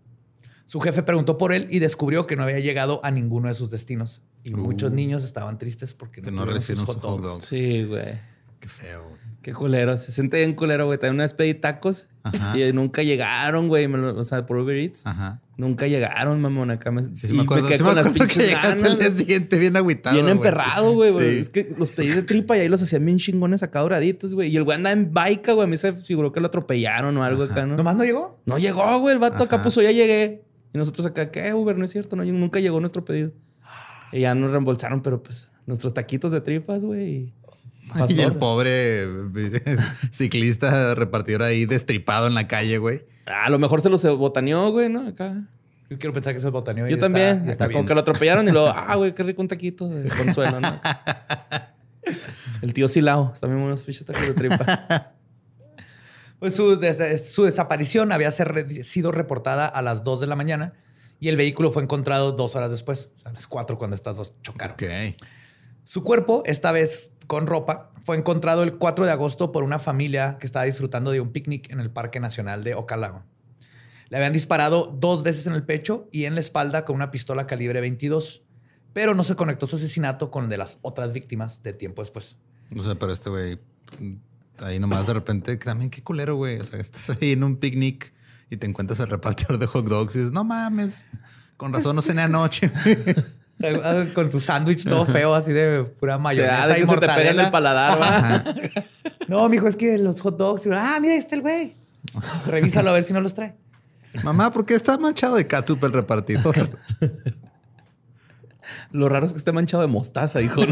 Su jefe preguntó por él y descubrió que no había llegado a ninguno de sus destinos. Y muchos uh. niños estaban tristes porque no, no recibieron sus hot dogs. Sí, güey. Qué feo. Qué culero. Se siente bien culero, güey. También una vez pedí tacos y nunca llegaron, güey. O sea, por Uber Eats. Ajá. Nunca llegaron, mamón. Acá me, sí, me acuerdo, me acuerdo que llegaste al día siguiente bien agüitado. Bien emperrado, güey. Es que los pedí de tripa y ahí los hacían bien chingones acá doraditos, güey. Y el güey andaba en baica, güey. A mí se figuró que lo atropellaron o algo acá, ¿no? ¿Nomás no llegó? No llegó, güey. El vato acá puso, ya llegué. Y nosotros acá, ¿qué, Uber? No es cierto. No, nunca llegó nuestro pedido. Y ya nos reembolsaron, pero pues nuestros taquitos de tripas, güey. Y el pobre ciclista repartidor ahí destripado en la calle, güey. A lo mejor se los botaneó, güey, ¿no? Acá. Yo quiero pensar que se botaneó. Yo también. Está, como que lo atropellaron y luego, ah, güey, qué rico un taquito de consuelo, ¿no? el tío Silao. También unos fichas tacos de tripa. Pues su, su desaparición había sido reportada a las 2 de la mañana y el vehículo fue encontrado dos horas después, a las 4 cuando estas dos chocaron. Okay. Su cuerpo, esta vez con ropa, fue encontrado el 4 de agosto por una familia que estaba disfrutando de un picnic en el Parque Nacional de Ocalago. Le habían disparado dos veces en el pecho y en la espalda con una pistola calibre 22, pero no se conectó su asesinato con el de las otras víctimas de tiempo después. No sé, pero este güey, ahí nomás de repente, también qué culero, güey. O sea, estás ahí en un picnic y te encuentras al repartidor de hot dogs y dices, no mames, con razón no cené anoche. Con tu sándwich todo feo, así de pura mayonesa o sea, y se te pega en el paladar, No, mijo, es que los hot dogs. Ah, mira, ahí está el güey. Revísalo a ver si no los trae. Mamá, ¿por qué está manchado de catsup el repartidor? Lo raro es que esté manchado de mostaza, hijo.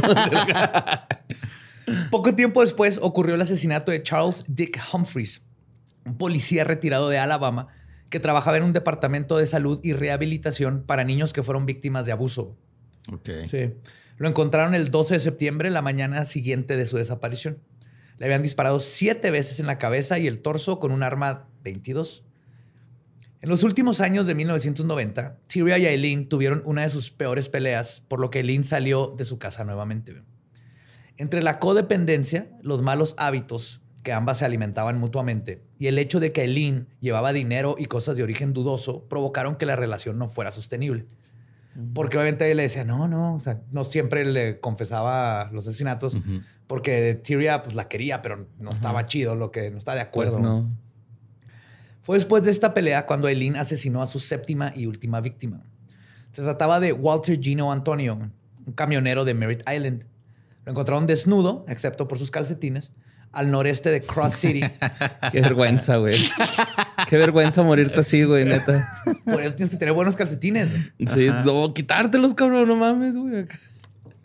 Poco tiempo después ocurrió el asesinato de Charles Dick Humphreys, un policía retirado de Alabama que trabajaba en un departamento de salud y rehabilitación para niños que fueron víctimas de abuso. Sí. Lo encontraron el 12 de septiembre, la mañana siguiente de su desaparición. Le habían disparado siete veces en la cabeza y el torso con un arma 22. En los últimos años de 1990, Tyria y Eileen tuvieron una de sus peores peleas, por lo que Eileen salió de su casa nuevamente. Entre la codependencia, los malos hábitos que ambas se alimentaban mutuamente y el hecho de que Eileen llevaba dinero y cosas de origen dudoso provocaron que la relación no fuera sostenible. Porque obviamente ella le decía, no, no, o sea, no siempre le confesaba los asesinatos, porque Tyria pues la quería, pero no estaba chido, lo que no está de acuerdo. Pues no. Fue después de esta pelea cuando Eileen asesinó a su séptima y última víctima. Se trataba de Walter Gino Antonio, un camionero de Merritt Island. Lo encontraron desnudo, excepto por sus calcetines, al noreste de Cross City. Qué vergüenza, güey. Qué vergüenza morirte así, güey, neta. Por eso tienes que tener buenos calcetines. Sí, no, quitártelos, cabrón, no mames, güey.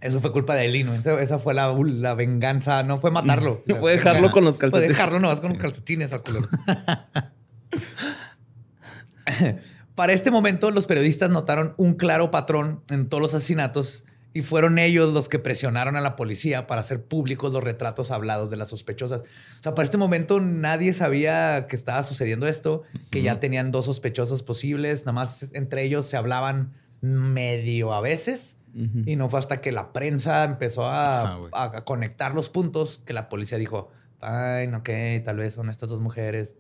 Eso fue culpa de Elino. Esa, esa fue la, la, venganza. No fue matarlo. No puede dejarlo con los calcetines. Puede dejarlo nomás con los calcetines al culero. Para este momento, los periodistas notaron un claro patrón en todos los asesinatos y fueron ellos los que presionaron a la policía para hacer públicos los retratos hablados de las sospechosas. O sea, para este momento nadie sabía que estaba sucediendo esto, que ya tenían dos sospechosos posibles, nada más entre ellos se hablaban medio a veces. Y no fue hasta que la prensa empezó a, conectar los puntos que la policía dijo, ay, ok, tal vez son estas dos mujeres.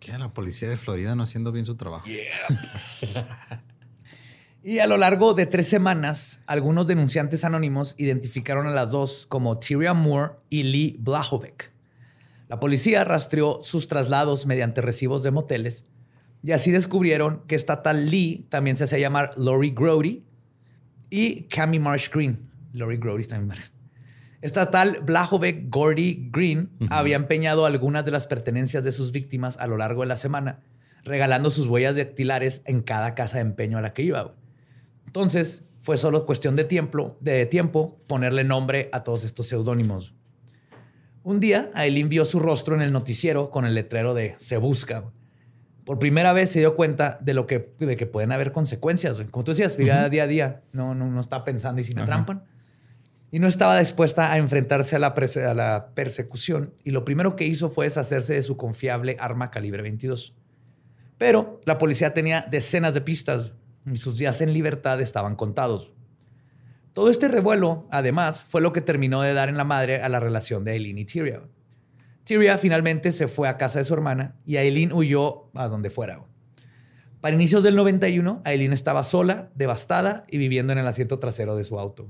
¿Qué? La policía de Florida no haciendo bien su trabajo. Y a lo largo de tres semanas, algunos denunciantes anónimos identificaron a las dos como Tyria Moore y Lee Blahovec. La policía rastreó sus traslados mediante recibos de moteles y así descubrieron que esta tal Lee también se hacía llamar Lori Grody y Cami Marsh Green. Lori Grody también. Esta tal Blahovec Gordy Green había empeñado algunas de las pertenencias de sus víctimas a lo largo de la semana regalando sus huellas dactilares en cada casa de empeño a la que iba. Entonces, fue solo cuestión de tiempo, de tiempo ponerle nombre a todos estos seudónimos. Un día, Aileen vio su rostro en el noticiero con el letrero de Se busca. Por primera vez se dio cuenta de lo que, de que pueden haber consecuencias. Como tú decías, vivía día a día, no, no, no está pensando y si me trampan. Y no estaba dispuesta a enfrentarse a la, a la persecución. Y lo primero que hizo fue deshacerse de su confiable arma calibre 22. Pero la policía tenía decenas de pistas y sus días en libertad estaban contados. Todo este revuelo, además, fue lo que terminó de dar en la madre a la relación de Aileen y Tyria. Tyria finalmente se fue a casa de su hermana y Aileen huyó a donde fuera. Para inicios del 91, Aileen estaba sola, devastada y viviendo en el asiento trasero de su auto.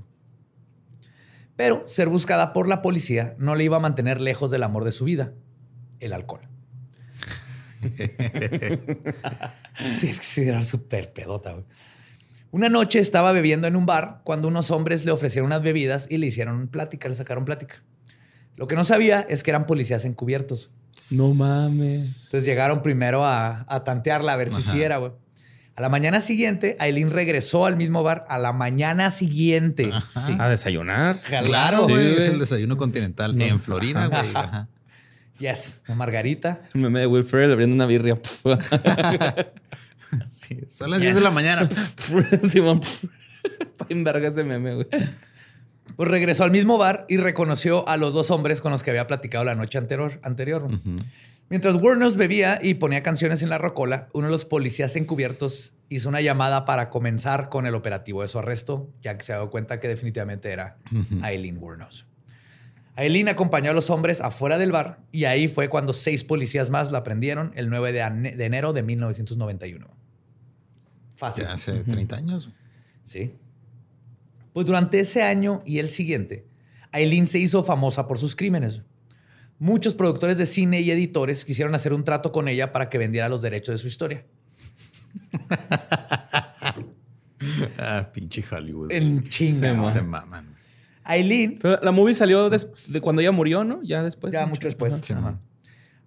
Pero ser buscada por la policía no le iba a mantener lejos del amor de su vida, el alcohol. sí, es que sí, era súper pedota. Una noche estaba bebiendo en un bar cuando unos hombres le ofrecieron unas bebidas y le hicieron plática, le sacaron plática. Lo que no sabía es que eran policías encubiertos. No mames. Entonces llegaron primero a, tantearla a ver si sí era, güey. A la mañana siguiente, Aileen regresó al mismo bar a la mañana siguiente. A desayunar. Claro, güey. es el desayuno continental en Florida, güey. Yes, una margarita. Un meme de Will Ferrell abriendo una birria. sí, son las 10 de la mañana. Simón. Está en verga ese meme, güey. Pues regresó al mismo bar y reconoció a los dos hombres con los que había platicado la noche anterior. anterior. Mientras Warner bebía y ponía canciones en la rocola, uno de los policías encubiertos hizo una llamada para comenzar con el operativo de su arresto, ya que se dio cuenta que definitivamente era Aileen Wuornos. Aileen acompañó a los hombres afuera del bar y ahí fue cuando seis policías más la prendieron el 9 de, enero de 1991. Fácil. hace 30 años. Sí. Pues durante ese año y el siguiente, Aileen se hizo famosa por sus crímenes. Muchos productores de cine y editores quisieron hacer un trato con ella para que vendiera los derechos de su historia. ah, pinche Hollywood. En chinga. Se maman. Aileen. la movie salió de cuando ella murió, ¿no? Ya después. Ya mucho, después.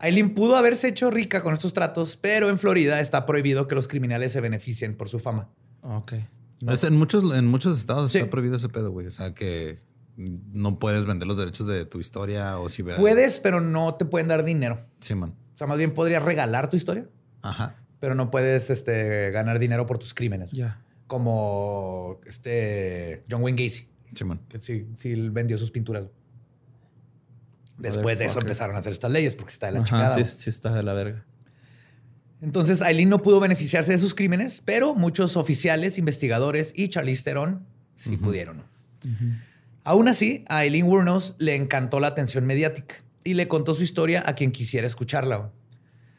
Aileen pudo haberse hecho rica con estos tratos, pero en Florida está prohibido que los criminales se beneficien por su fama. Ok. en, muchos, en muchos estados está prohibido ese pedo, güey. O sea, que no puedes vender los derechos de tu historia o si... Puedes, pero no te pueden dar dinero. Sí, man. O sea, más bien podrías regalar tu historia. Ajá. Pero no puedes este, ganar dinero por tus crímenes. Ya. Como este John Wayne Gacy. Que sí, sí vendió sus pinturas. Después de eso empezaron a hacer estas leyes porque está de la chingada. Sí, sí, está de la verga. Entonces, Aileen no pudo beneficiarse de sus crímenes, pero muchos oficiales, investigadores y Charlize Theron sí pudieron. Aún así, a Aileen Wuornos le encantó la atención mediática y le contó su historia a quien quisiera escucharla.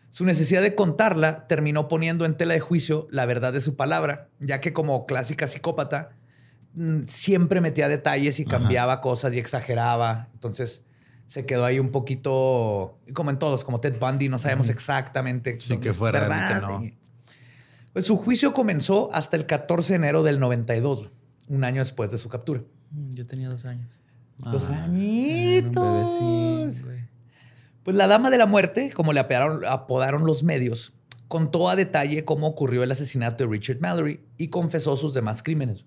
Su necesidad de contarla terminó poniendo en tela de juicio la verdad de su palabra, ya que como clásica psicópata, siempre metía detalles y cambiaba cosas y exageraba. Entonces se quedó ahí un poquito, como en todos, como Ted Bundy, no sabemos exactamente sí, que fuera verdad. no. Pues su juicio comenzó hasta el 14 de enero del 92, un año después de su captura. Mm, yo tenía dos años. Dos ah. añitos. pues la dama de la muerte, como le apodaron los medios, contó a detalle cómo ocurrió el asesinato de Richard Mallory y confesó sus demás crímenes.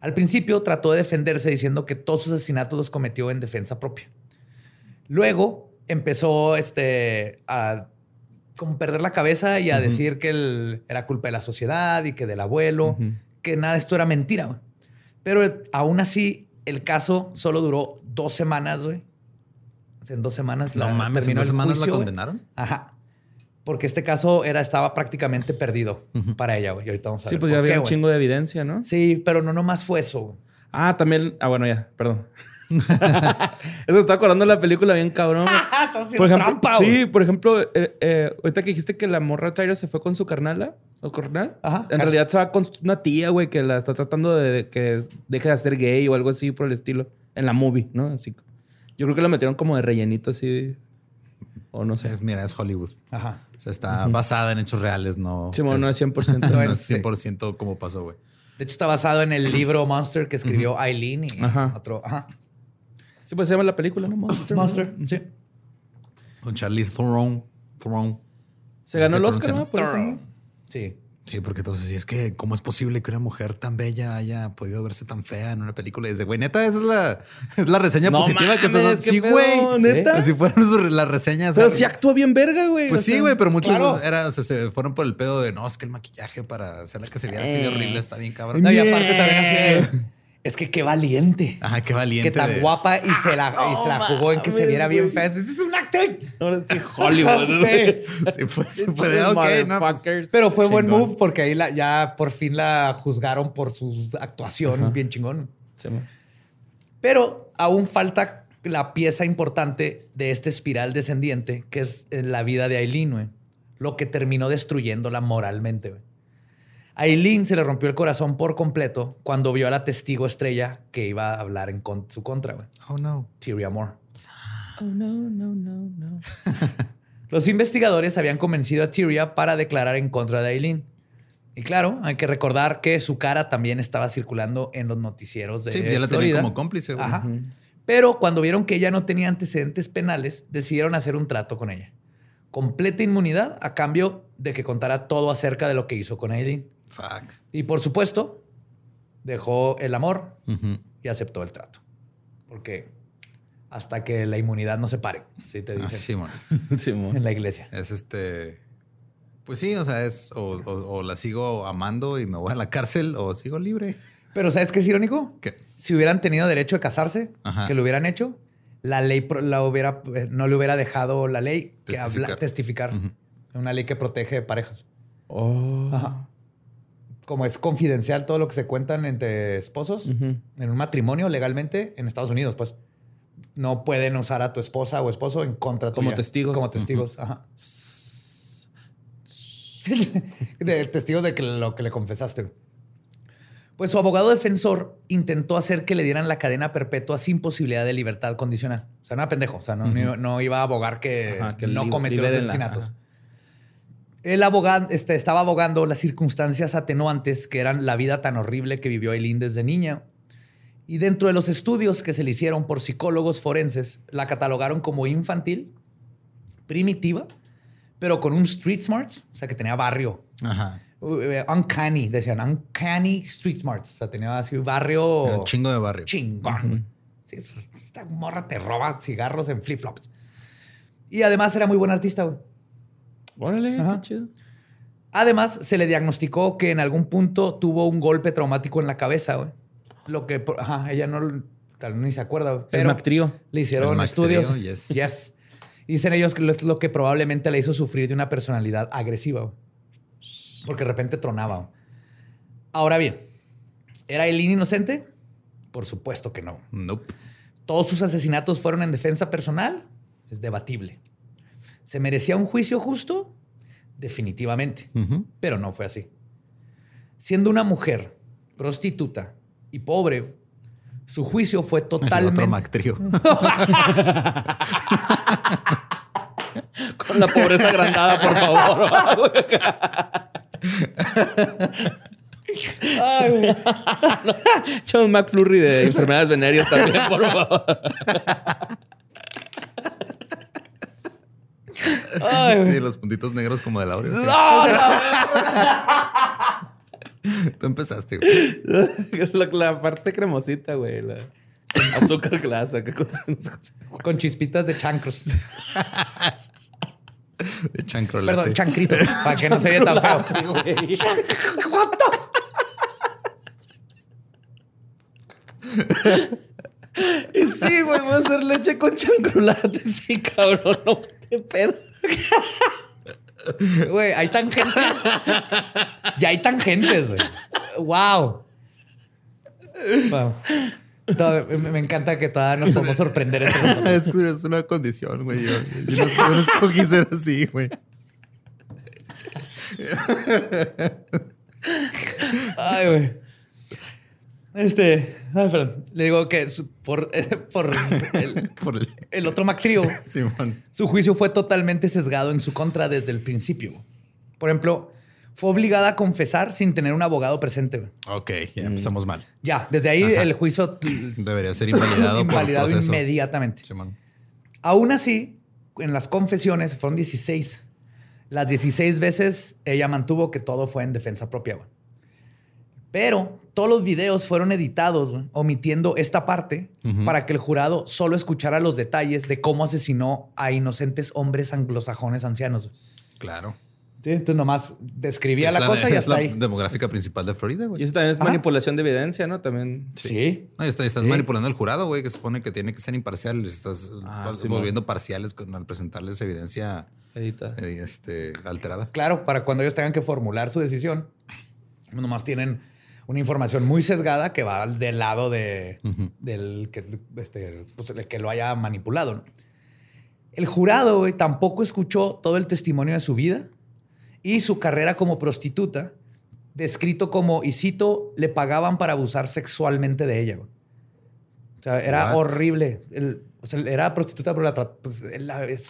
Al principio trató de defenderse diciendo que todos sus asesinatos los cometió en defensa propia. Luego empezó este, a perder la cabeza y a decir que era culpa de la sociedad y que del abuelo, que nada de esto era mentira. Pero aún así, el caso solo duró dos semanas, güey. En dos semanas no mames, ¿en dos semanas la condenaron? Ajá porque este caso era, estaba prácticamente perdido para ella, güey. Y ahorita vamos a ver. Sí, pues ya había un chingo de evidencia, ¿no? Sí, pero no nomás fue eso. Ah, también. Ah, bueno, ya, perdón. Eso está acordando la película bien cabrón. por ejemplo, trampa, sí, por ejemplo, eh, eh, ahorita que dijiste que la morra Tyra se fue con su carnala o carnal, Ajá, en realidad se va con una tía, güey, que la está tratando de que deje de ser gay o algo así por el estilo en la movie, ¿no? Así. Yo creo que la metieron como de rellenito así o no sé. Es, mira, es Hollywood. Ajá. O sea, está basada en hechos reales, no. Sí, no es 100%. no es 100% como pasó, güey. De hecho, está basado en el libro Monster que escribió Eileen y otro. Ajá. Sí, pues se llama la película, ¿no? Monster. Monster, sí. Con Charlize Theron. Theron. Se ganó el Oscar, ¿no? Por eso. Sí. Sí, porque entonces, es que, ¿cómo es posible que una mujer tan bella haya podido verse tan fea en una película? Y dice, güey, neta, esa es la, es la reseña positiva que estás Sí, güey. Neta. Así fueron las reseñas. Pero sí actúa bien verga, güey. Pues sí, güey, pero muchos era, se fueron por el pedo de no, es que el maquillaje para hacerla que se viera así de horrible está bien cabrón. No, y aparte también así es que qué valiente. Ajá, qué valiente. Que tan guapa y se la, y se la jugó en que se viera bien fea. Eso es un acto. Ahora sí, Hollywood. sí, fue, sí fue, okay, no, pues, Pero fue buen move porque ahí la, ya por fin la juzgaron por su actuación bien chingón. Sí, Pero aún falta la pieza importante de este espiral descendiente, que es la vida de Aileen. Lo que terminó destruyéndola moralmente, güey. A Eileen se le rompió el corazón por completo cuando vio a la testigo estrella que iba a hablar en su contra. Güey. Oh, no. Tyria Moore. Oh, no, no, no, no. Los investigadores habían convencido a Tyria para declarar en contra de Eileen. Y claro, hay que recordar que su cara también estaba circulando en los noticieros de Sí, ya la tenían como cómplice. Güey. Ajá. Pero cuando vieron que ella no tenía antecedentes penales, decidieron hacer un trato con ella. Completa inmunidad a cambio de que contara todo acerca de lo que hizo con Eileen. Fuck. Y por supuesto, dejó el amor y aceptó el trato. Porque hasta que la inmunidad no se pare, ¿sí te dicen. sí, En la iglesia. Es este. Pues sí, o sea, es o, la sigo amando y me voy a la cárcel o sigo libre. Pero ¿sabes qué es irónico? que Si hubieran tenido derecho a casarse, que lo hubieran hecho, la ley la hubiera, eh, no le hubiera dejado la ley testificar. que testificar. Una ley que protege parejas. Oh. Ajá como es confidencial todo lo que se cuentan entre esposos, en un matrimonio legalmente en Estados Unidos, pues no pueden usar a tu esposa o esposo en contra Como testigos. Como testigos, ajá. de testigos de que lo que le confesaste. Pues su abogado defensor intentó hacer que le dieran la cadena perpetua sin posibilidad de libertad condicional. O sea, no era pendejo. O sea, no, iba a abogar que, no cometió asesinatos. El abogado este, estaba abogando las circunstancias atenuantes que eran la vida tan horrible que vivió Eileen desde niña. Y dentro de los estudios que se le hicieron por psicólogos forenses, la catalogaron como infantil, primitiva, pero con un street smart, o sea, que tenía barrio. Ajá. Eh, uncanny, decían, uncanny street smart. O sea, tenía así barrio. Un chingo de barrio. Chingón. esta morra te roba cigarros en flip-flops. Y además era muy buen artista, güey. Órale, qué chido. Además, se le diagnosticó que en algún punto tuvo un golpe traumático en la cabeza, güey. Lo que, ajá, ella no, tal vez ni se acuerda, pero el le hicieron estudios. Yes. Dicen ellos que es lo que probablemente le hizo sufrir de una personalidad agresiva, porque de repente tronaba. Ahora bien, ¿era Eileen inocente? Por supuesto que no. Nope. ¿Todos sus asesinatos fueron en defensa personal? Es debatible. ¿Se merecía un juicio justo? Definitivamente, pero no fue así. Siendo una mujer prostituta y pobre, su juicio fue totalmente... otro Con la pobreza agrandada, por favor. Ay, John McFlurry de enfermedades venéreas también, por favor. Sí, los puntitos negros como de la Tú empezaste, güey. La, parte cremosita, güey. La azúcar glasa. Con chispitas de chancros. De chancrolate. Perdón, chancrito. Para que no se vea tan feo. Y sí, güey, voy a hacer leche con chancrolate. Sí, cabrón. No ¿Qué pedo? Güey, hay tangentes. ya hay tangentes, güey. Wow. wow. me encanta que todavía nos podemos sorprender. es, es una condición, güey. Yo, no escogí ser así, güey. Ay, güey. Este, le digo que por, por, el, otro MacTrio, su juicio fue totalmente sesgado en su contra desde el principio. Por ejemplo, fue obligada a confesar sin tener un abogado presente. Ok, ya empezamos mal. Ya, desde ahí el juicio debería ser invalidado. invalidado inmediatamente. Aún así, en las confesiones, fueron 16, Las 16 veces ella mantuvo que todo fue en defensa propia. Pero todos los videos fueron editados, omitiendo esta parte para que el jurado solo escuchara los detalles de cómo asesinó a inocentes hombres anglosajones ancianos. Claro. Sí, entonces nomás describía la, cosa y hasta es la demográfica principal de Florida, güey. Y eso también es manipulación de evidencia, ¿no? También. Sí. estás, manipulando al jurado, güey, que se supone que tiene que ser imparcial. Estás ah, volviendo parciales al presentarles evidencia Edita. Eh, este, alterada. Claro, para cuando ellos tengan que formular su decisión, nomás tienen una información muy sesgada que va del lado de, del que, este, pues, que lo haya manipulado. El jurado tampoco escuchó todo el testimonio de su vida y su carrera como prostituta, descrito como, y cito, le pagaban para abusar sexualmente de ella. O sea, era horrible. era prostituta, pero la, pues,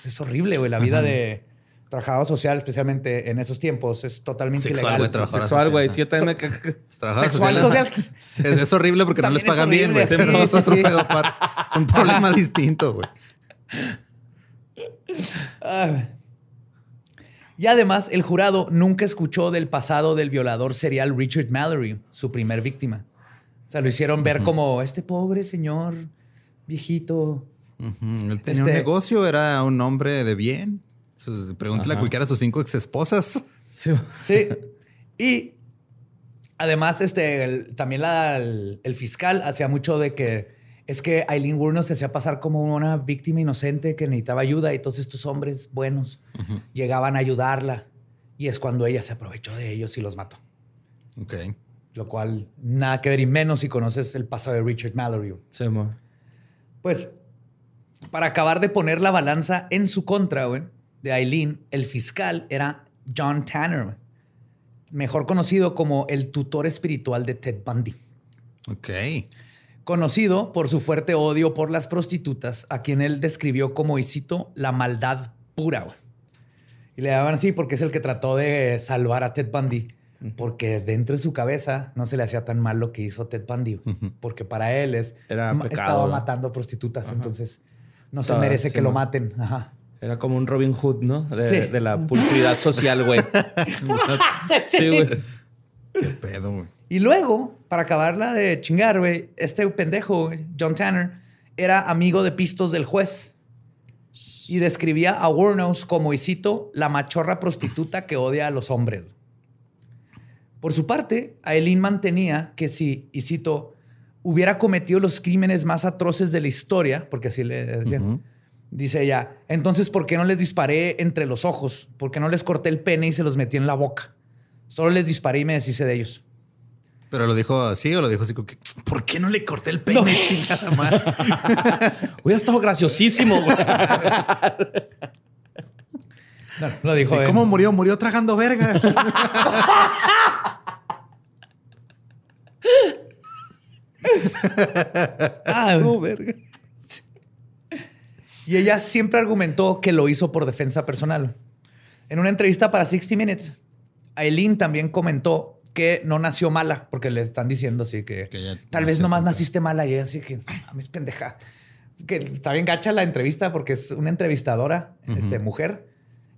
es, horrible, güey. La vida de trabajador social, especialmente en esos tiempos, es totalmente ilegal. Sexual, güey. Sí, yo también social. Es, horrible porque no les pagan bien, güey. es, un problema distinto, güey. Y además, el jurado nunca escuchó del pasado del violador serial Richard Mallory, su primer víctima. O sea, lo hicieron ver como este pobre señor viejito. Él tenía un este negocio, era un hombre de bien. Pregúntale a cualquiera a sus cinco ex esposas. Sí. Y además, este, también el, fiscal hacía mucho de que es que Aileen Wuornos se hacía pasar como una víctima inocente que necesitaba ayuda y todos estos hombres buenos llegaban a ayudarla. Y es cuando ella se aprovechó de ellos y los mató. Ok. Lo cual nada que ver y menos si conoces el pasado de Richard Mallory. Sí, Pues, para acabar de poner la balanza en su contra, güey, de Eileen, el fiscal era John Tanner, mejor conocido como el tutor espiritual de Ted Bundy. Ok. Conocido por su fuerte odio por las prostitutas, a quien él describió como, y cito, la maldad pura. Y le daban así porque es el que trató de salvar a Ted Bundy. Porque dentro de su cabeza no se le hacía tan mal lo que hizo Ted Bundy. Porque para él es, Era estaba matando prostitutas. Entonces no se merece que lo maten. Ajá. Era como un Robin Hood, ¿no? De, la pulcritud social, güey. sí, güey. Qué pedo, güey. Y luego, para acabarla de chingar, güey, este pendejo, John Tanner, era amigo de pistos del juez. Y describía a Warnos como, y cito, la machorra prostituta que odia a los hombres. Por su parte, Aileen mantenía que si, y cito, hubiera cometido los crímenes más atroces de la historia, porque así le decían, Dice ella, entonces, ¿por qué no les disparé entre los ojos? ¿Por qué no les corté el pene y se los metí en la boca? Solo les disparé y me deshice de ellos. Pero lo dijo así o lo dijo así como que, ¿por qué no le corté el pene? No. Chingada madre. Hubiera estado graciosísimo, güey. No, lo dijo. ¿Cómo murió? Murió tragando verga. ah, verga. Y ella siempre argumentó que lo hizo por defensa personal. En una entrevista para 60 Minutes, Aileen también comentó que no nació mala, porque le están diciendo así que, tal vez nomás naciste mala y ella así que a mí es pendeja. Que está bien gacha la entrevista porque es una entrevistadora, este, mujer,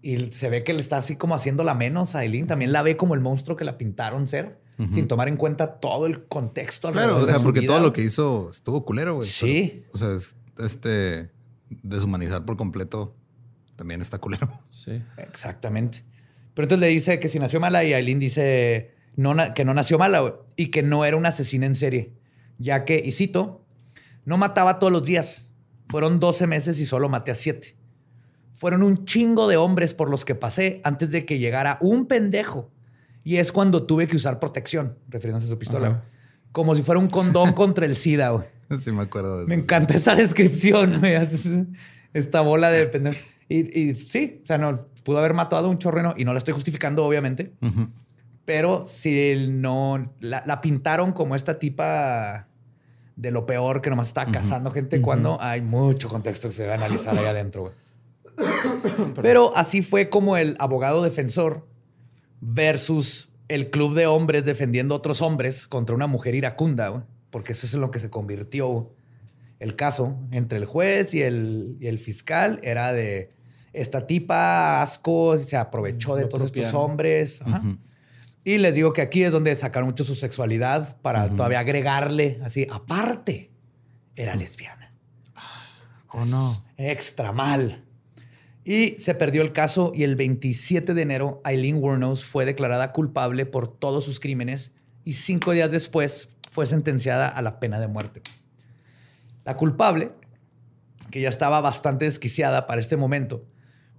y se ve que le está así como haciendo la menos a Aileen. También la ve como el monstruo que la pintaron ser, sin tomar en cuenta todo el contexto. Claro, o sea, porque todo lo que hizo estuvo culero, güey. Sí. o sea, este deshumanizar por completo también está culero. Sí. Exactamente. Pero entonces le dice que si nació mala y Aileen dice no, que no nació mala y que no era una asesina en serie, ya que, y cito, no mataba todos los días. Fueron 12 meses y solo maté a 7. Fueron un chingo de hombres por los que pasé antes de que llegara un pendejo. Y es cuando tuve que usar protección, refiriéndose a su pistola. Como si fuera un condón contra el SIDA, güey. Sí, me acuerdo de eso. Me encanta esa descripción, Esta bola de pendejo. Y, sí, o sea, no, pudo haber matado a un chorreno y no la estoy justificando, obviamente. Pero si no la, pintaron como esta tipa de lo peor que nomás está cazando gente cuando hay mucho contexto que se debe analizar ahí adentro. Pero así fue como el abogado defensor versus el club de hombres defendiendo a otros hombres contra una mujer iracunda porque eso es en lo que se convirtió el caso entre el juez y el, fiscal, era de esta tipa, asco, se aprovechó de todos estos hombres. Y les digo que aquí es donde sacaron mucho su sexualidad para todavía agregarle así, aparte, era lesbiana. ¿O no? Extra mal. Y se perdió el caso y el 27 de enero Eileen Wuornos fue declarada culpable por todos sus crímenes y cinco días después fue sentenciada a la pena de muerte. La culpable, que ya estaba bastante desquiciada para este momento,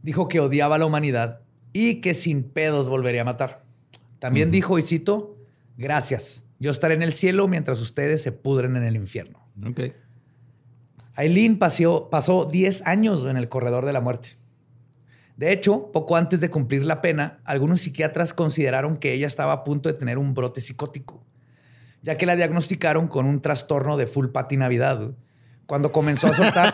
dijo que odiaba a la humanidad y que sin pedos volvería a matar. También dijo, y cito, gracias, yo estaré en el cielo mientras ustedes se pudren en el infierno. Ok. Eileen pasó, pasó 10 años en el corredor de la muerte. De hecho, poco antes de cumplir la pena, algunos psiquiatras consideraron que ella estaba a punto de tener un brote psicótico, ya que la diagnosticaron con un trastorno de full patinavidad. Cuando comenzó a soltar...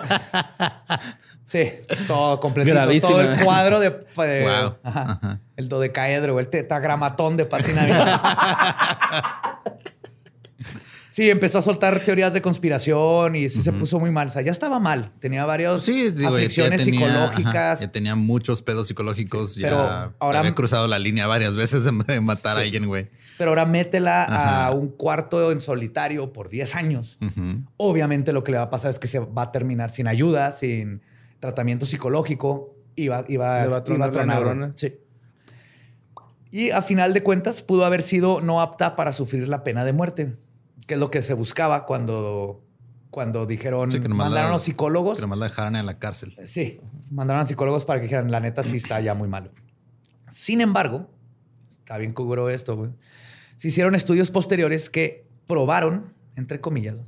sí, todo completito. Todo el cuadro de... wow. Ajá, El dodecaedro, el de patinavidad. Sí, empezó a soltar teorías de conspiración y se puso muy mal. O sea, ya estaba mal. Tenía varias sí, aflicciones psicológicas. ya tenía muchos pedos psicológicos. pero ya ahora había cruzado la línea varias veces de, matar a alguien, güey. Pero ahora métela a un cuarto en solitario por 10 años. Obviamente lo que le va a pasar es que se va a terminar sin ayuda, sin tratamiento psicológico y va, a tronar. Sí. Y a final de cuentas pudo haber sido no apta para sufrir la pena de muerte que es lo que se buscaba cuando, cuando dijeron, mandaron a los psicólogos. Que nomás la dejaran en la cárcel. Sí, mandaron a psicólogos para que dijeran, la neta sí está ya muy malo. Sin embargo, está bien cubro esto, güey. Se hicieron estudios posteriores que probaron, entre comillas,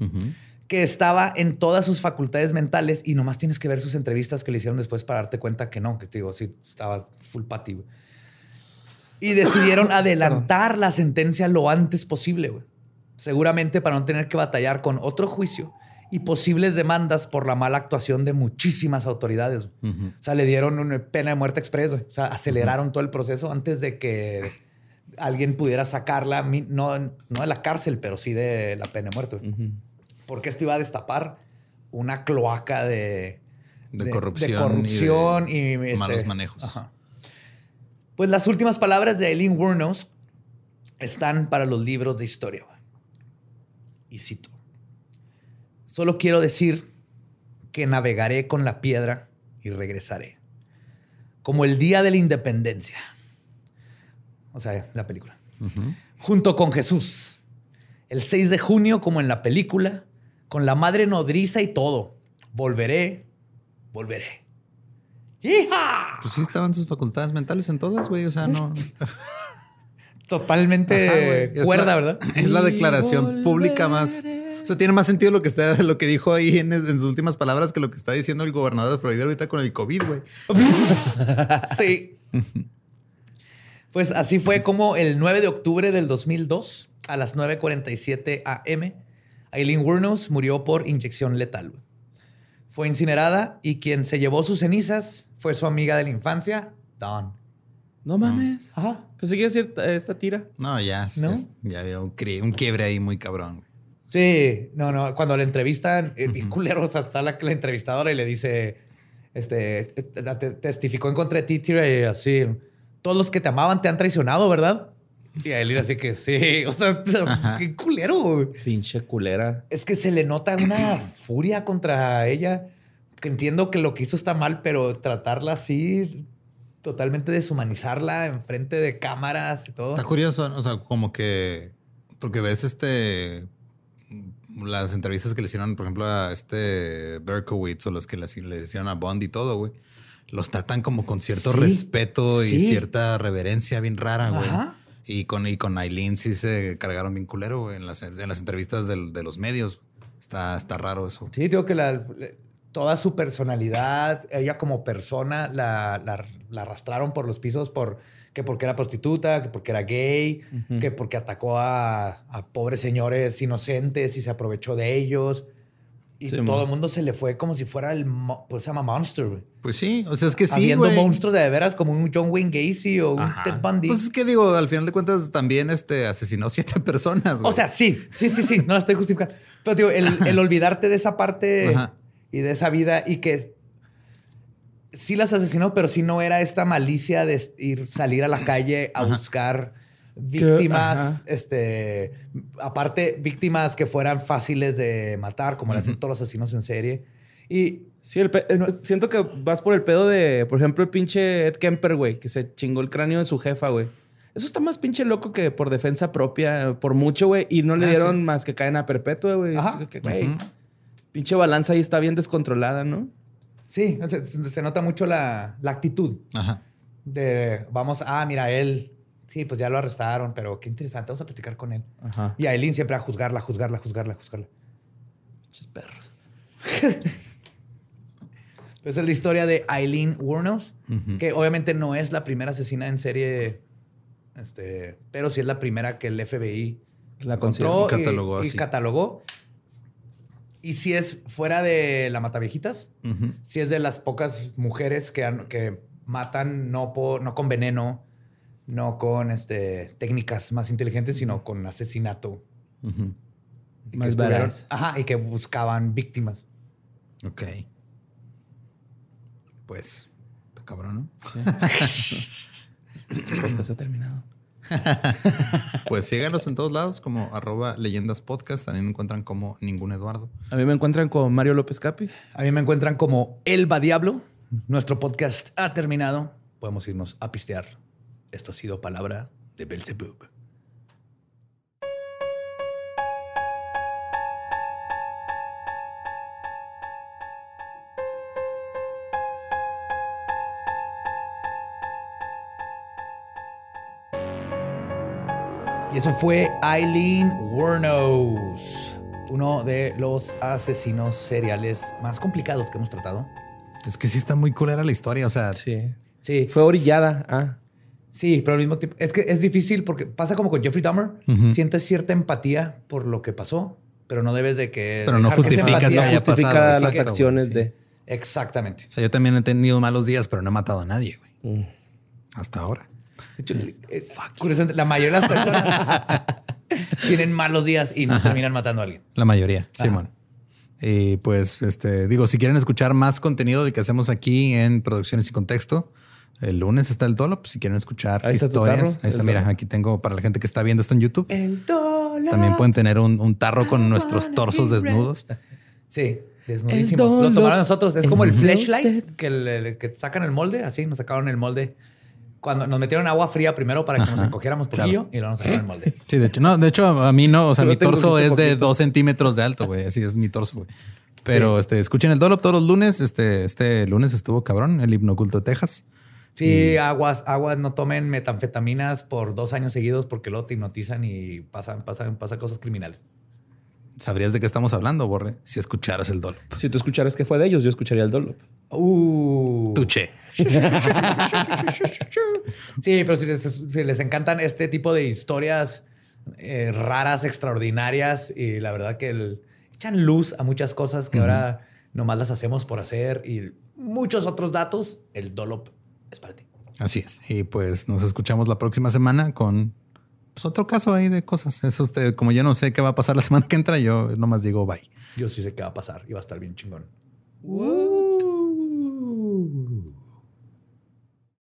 que estaba en todas sus facultades mentales y nomás tienes que ver sus entrevistas que le hicieron después para darte cuenta que no, que te digo, sí, estaba full pati, Y decidieron adelantar la sentencia lo antes posible, güey. Seguramente para no tener que batallar con otro juicio y posibles demandas por la mala actuación de muchísimas autoridades. O sea, le dieron una pena de muerte expresa. O sea, aceleraron todo el proceso antes de que alguien pudiera sacarla, no, no de la cárcel, pero sí de la pena de muerte. Porque esto iba a destapar una cloaca de, de, corrupción, y, este, malos manejos. Pues las últimas palabras de Eileen Wuornos están para los libros de historia. Y cito, solo quiero decir que navegaré con la piedra y regresaré, como el día de la independencia. O sea, la película. Junto con Jesús. El 6 de junio, como en la película, con la madre nodriza y todo. Volveré, volveré. ¡Hija! Pues sí, estaban sus facultades mentales en todas, güey. O sea, no. totalmente cuerda, ¿verdad? Es la declaración pública más. O sea, tiene más sentido lo que está, lo que dijo ahí en, sus últimas palabras que lo que está diciendo el gobernador de Florida ahorita con el COVID, güey. sí. pues así fue como el 9 de octubre del 2002, a las 9:47 a.m., Eileen Wuornos murió por inyección letal. Fue incinerada y quien se llevó sus cenizas fue su amiga de la infancia, Dawn. No mames. Ajá. Pensé que iba a esta tira. No, ya. ya había un, quiebre ahí muy cabrón. Sí, no, no. Cuando le entrevistan, el uh culero, o sea, está la, entrevistadora y le dice, este, testificó en contra de ti, y así, todos los que te amaban te han traicionado, ¿verdad? Y a él así que sí, o sea, qué culero. Pinche culera. Es que se le nota una furia contra ella. Que entiendo que lo que hizo está mal, pero tratarla así totalmente deshumanizarla enfrente de cámaras y todo. Está curioso, o sea, como que porque ves este las entrevistas que le hicieron, por ejemplo, a este Berkowitz o los que le, hicieron a Bond y todo, güey. Los tratan como con cierto respeto y cierta reverencia bien rara, güey. Y con, y con Aileen sí se cargaron bien culero, güey, en las, en las entrevistas de los medios. Está, está raro eso. Sí, digo que la, toda su personalidad, ella como persona, la, arrastraron por los pisos por que porque era prostituta, que porque era gay, que porque atacó a, pobres señores inocentes y se aprovechó de ellos. Y todo el mundo se le fue como si fuera el, pues se llama Monster, Pues sí, o sea, es que sí, Habiendo monstruos de veras como un John Wayne Gacy o un Ted Bundy. Pues es que digo, al final de cuentas también este, asesinó siete personas, O sea, sí, sí, sí, sí, no la estoy justificando. Pero digo, el, olvidarte de esa parte y de esa vida y que sí las asesinó, pero sí no era esta malicia de ir salir a la calle a buscar víctimas, este, aparte víctimas que fueran fáciles de matar, como lo hacen todos los asesinos en serie. Y sí, siento que vas por el pedo de, por ejemplo, el pinche Ed Kemper, güey, que se chingó el cráneo de su jefa, güey. Eso está más pinche loco que por defensa propia, por mucho, güey. Y no le ah, dieron más que cadena perpetua, güey. Pinche balanza ahí está bien descontrolada, ¿no? Sí, se, nota mucho la, actitud. Ajá. De, vamos, ah, mira, él, sí, pues ya lo arrestaron, pero qué interesante, vamos a platicar con él. Ajá. Y Aileen siempre a juzgarla, juzgarla, juzgarla, juzgarla. Muchos perros. pues es la historia de Eileen Wuornos, que obviamente no es la primera asesina en serie, este, pero sí es la primera que el FBI la encontró y, catalogó. Y, catalogó. Y si es fuera de la Mataviejitas, si es de las pocas mujeres que, que matan no, por, no con veneno, no con este, técnicas más inteligentes, sino con asesinato. y más que Ajá, y que buscaban víctimas. Ok. Pues, está cabrón, ¿no? Sí. este ha terminado. pues síganos en todos lados como arroba leyendas podcast. También me encuentran como ningún Eduardo. A mí me encuentran como Mario López Capi. A mí me encuentran como Elba Diablo. Nuestro podcast ha terminado. Podemos irnos a pistear. Esto ha sido palabra de Belzebub. Y eso fue Eileen Wuornos, uno de los asesinos seriales más complicados que hemos tratado. Es que sí está muy culera la historia, o sea. Sí. Sí. Fue orillada. Ah. Sí, pero al mismo tiempo. Es que es difícil porque pasa como con Jeffrey Dahmer. Sientes cierta empatía por lo que pasó, pero no debes de que. Pero no justificas no justifica las acciones de. Exactamente. O sea, yo también he tenido malos días, pero no he matado a nadie, güey. Mm. Hasta ahora. Eh, eh, curiosamente, la mayoría de las personas tienen malos días y no terminan matando a alguien. La mayoría, Simón. Y pues, este, digo, si quieren escuchar más contenido del que hacemos aquí en Producciones y Contexto, el lunes está el Dolop. Si quieren escuchar historias, ahí está. Mira, aquí tengo para la gente que está viendo esto en YouTube. El Dolop. También pueden tener un, tarro con nuestros torsos desnudos. Sí, desnudísimos. Lo tomaron nosotros. Es como el flashlight que, que sacan el molde. Así nos sacaron el molde cuando nos metieron agua fría primero para que nos encogiéramos poquillo y luego nos sacaron el molde. Sí, de hecho, no, de hecho, a mí no, o sea, mi torso es de dos centímetros de alto, güey. Así es mi torso, güey. Pero este, escuchen el Dolop todos los lunes. Este, este lunes estuvo cabrón, el himno oculto de Texas. Sí, aguas, aguas, no tomen metanfetaminas por dos años seguidos porque luego te hipnotizan y pasan, pasan, pasan cosas criminales. ¿Sabrías de qué estamos hablando, Borre? Si escucharas el Dolop. Si tú escucharas que fue de ellos, yo escucharía el Dolop. Uh. Tuche. sí, pero si les, encantan este tipo de historias eh, raras, extraordinarias, y la verdad que echan luz a muchas cosas que ahora nomás las hacemos por hacer y muchos otros datos, el Dolop es para ti. Así es. Y pues nos escuchamos la próxima semana con pues, otro caso ahí de cosas. Eso usted, como yo no sé qué va a pasar la semana que entra, yo nomás digo bye. Yo sí sé qué va a pasar y va a estar bien chingón.